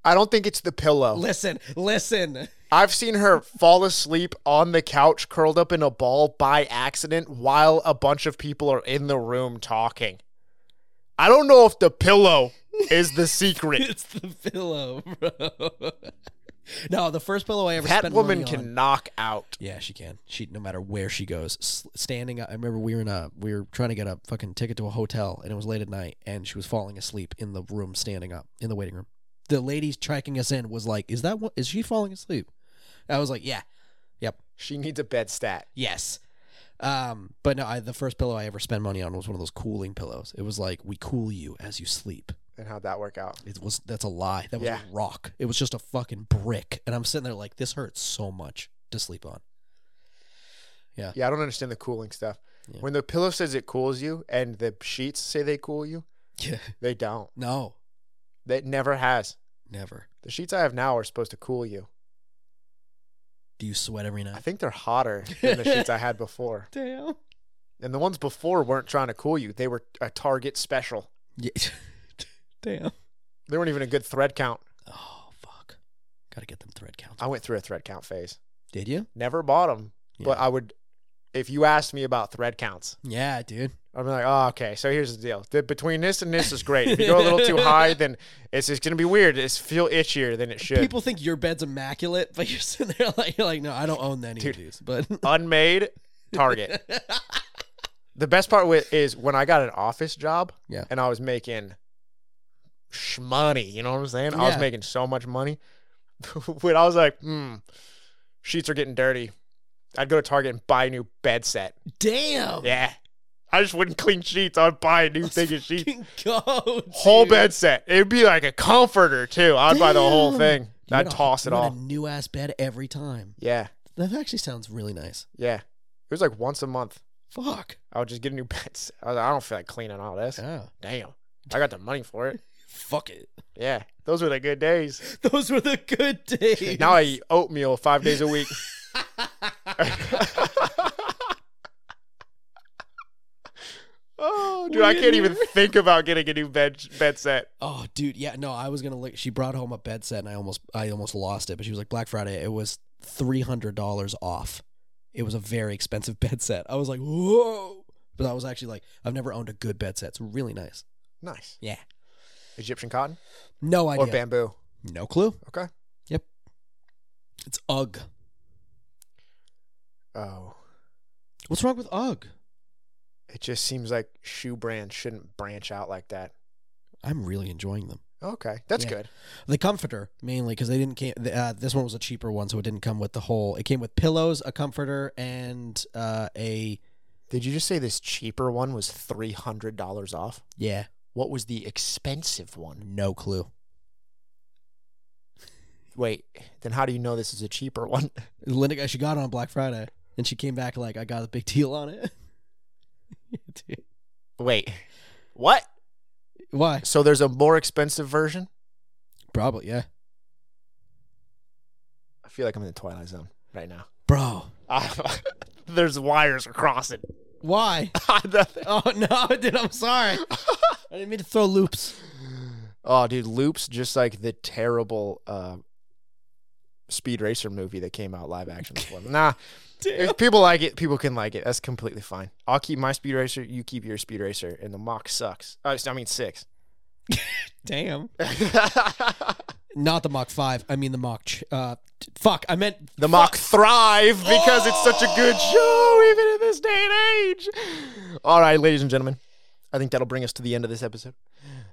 I don't think it's the pillow. Listen, listen. I've seen her fall asleep on the couch, curled up in a ball by accident, while a bunch of people are in the room talking. I don't know if the pillow is the secret. [laughs] It's the pillow, bro. [laughs] no, the first pillow I ever that spent woman money can on- knock out. Yeah, she can. She no matter where she goes, s- standing up. I remember we were in a we were trying to get a fucking ticket to a hotel, and it was late at night, and she was falling asleep in the room, standing up in the waiting room. The lady tracking us in was like, "Is that what? Is she falling asleep?" I was like, "Yeah, yep, She needs a bed stat. yes." Um, but no, I, the first pillow I ever spent money on was one of those cooling pillows. It was like, "We cool you as you sleep." And how'd that work out? It was that's a lie. That was Yeah. a rock. It was just a fucking brick, and I'm sitting there like, "This hurts so much to sleep on." Yeah, Yeah, I don't understand the cooling stuff. Yeah. When the pillow says it cools you and the sheets say they cool you, Yeah. [laughs] they don't. No, That never has. never. The sheets I have now are supposed to cool you. Do you sweat every night? I think they're hotter than the sheets I had before. [laughs] Damn. And the ones before weren't trying to cool you. They were a Target special. Yeah. [laughs] Damn. They weren't even a good thread count. Oh fuck. Got to get them thread counts. I went through a thread count phase. Did you? Never bought them, but I would. If you asked me about thread counts, yeah, dude. I'd be like, "Oh, okay. So here's the deal. The, between this and this is great. If you go a little too [laughs] high, then it's just gonna be weird. It's feel itchier than it should. People think your bed's immaculate, but you're sitting there [laughs] like, you're like, no, I don't own any Dude. of these. But [laughs] Unmade Target. the best part with is when I got an office job, Yeah. and I was making shmoney. You know what I'm saying? I was making so much money. [laughs] when I was like, hmm, sheets are getting dirty. I'd go to Target and buy a new bed set. damn. Yeah. I just wouldn't clean sheets. I'd buy a new thing of sheets. Go. Whole bed set. It'd be like a comforter too. I'd buy the whole thing. You I'd got a- toss it you got all. A new ass bed every time. Yeah. That actually sounds really nice. Yeah. It was like once a month. Fuck. I would just get a new [laughs] bed set. I, like, I don't feel like cleaning all this. Yeah. Damn. I got the money for it. Fuck it. Yeah. Those were the good days. [laughs] Those were the good days. Now I eat oatmeal five days a week. [laughs] oh, dude, I can't even think about getting a new bed bed set. Oh, dude, yeah, no, I was gonna look. She brought home a bed set, and I almost, I almost lost it. But she was like, Black Friday, it was three hundred dollars off. It was a very expensive [laughs] bed set. I was like, whoa! But I was actually like, I've never owned a good bed set. It's really nice. Nice. Yeah. Egyptian cotton No idea. or bamboo. no clue. Okay. Yep. It's UGG. Oh, What's wrong with UGG? it just seems like shoe brands shouldn't branch out like that. I'm really enjoying them. Okay, that's Yeah. good. The comforter mainly because they didn't. Came, uh, this one was a cheaper one, so it didn't come with the whole. It came with pillows, a comforter, and uh, a Did you just say this cheaper one was three hundred dollars off? yeah. What was the expensive one? No clue. Wait, then how do you know this is a cheaper [laughs] one? Linda, she got it on Black Friday, and she came back like, "I got a big deal on it." [laughs] Wait, what? Why? So there's a more expensive version? Probably yeah, I feel like I'm in the Twilight Zone right now. bro. [laughs] there's wires across it. Why? Oh no, dude, I'm sorry. I didn't mean to throw loops. oh, dude, Loops, just like the terrible uh, Speed Racer movie that came out live action [laughs] nah, if people like it, people can like it. That's completely fine. I'll keep my Speed Racer. You keep your Speed Racer, and the Mach sucks. Uh, I mean six. [laughs] Damn. [laughs] Not the Mach Five. I mean the Mach. Ch- uh, t- fuck. I meant The Mach thrive because it's such a good show, even in this day and age. All right, ladies and gentlemen, I think that'll bring us to the end of this episode.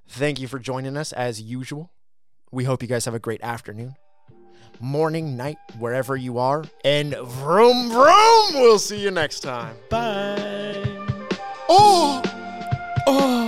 Thank you for joining us as usual. We hope you guys have a great afternoon, morning, night, wherever you are. And vroom, vroom, we'll see you next time. Bye. Oh! oh.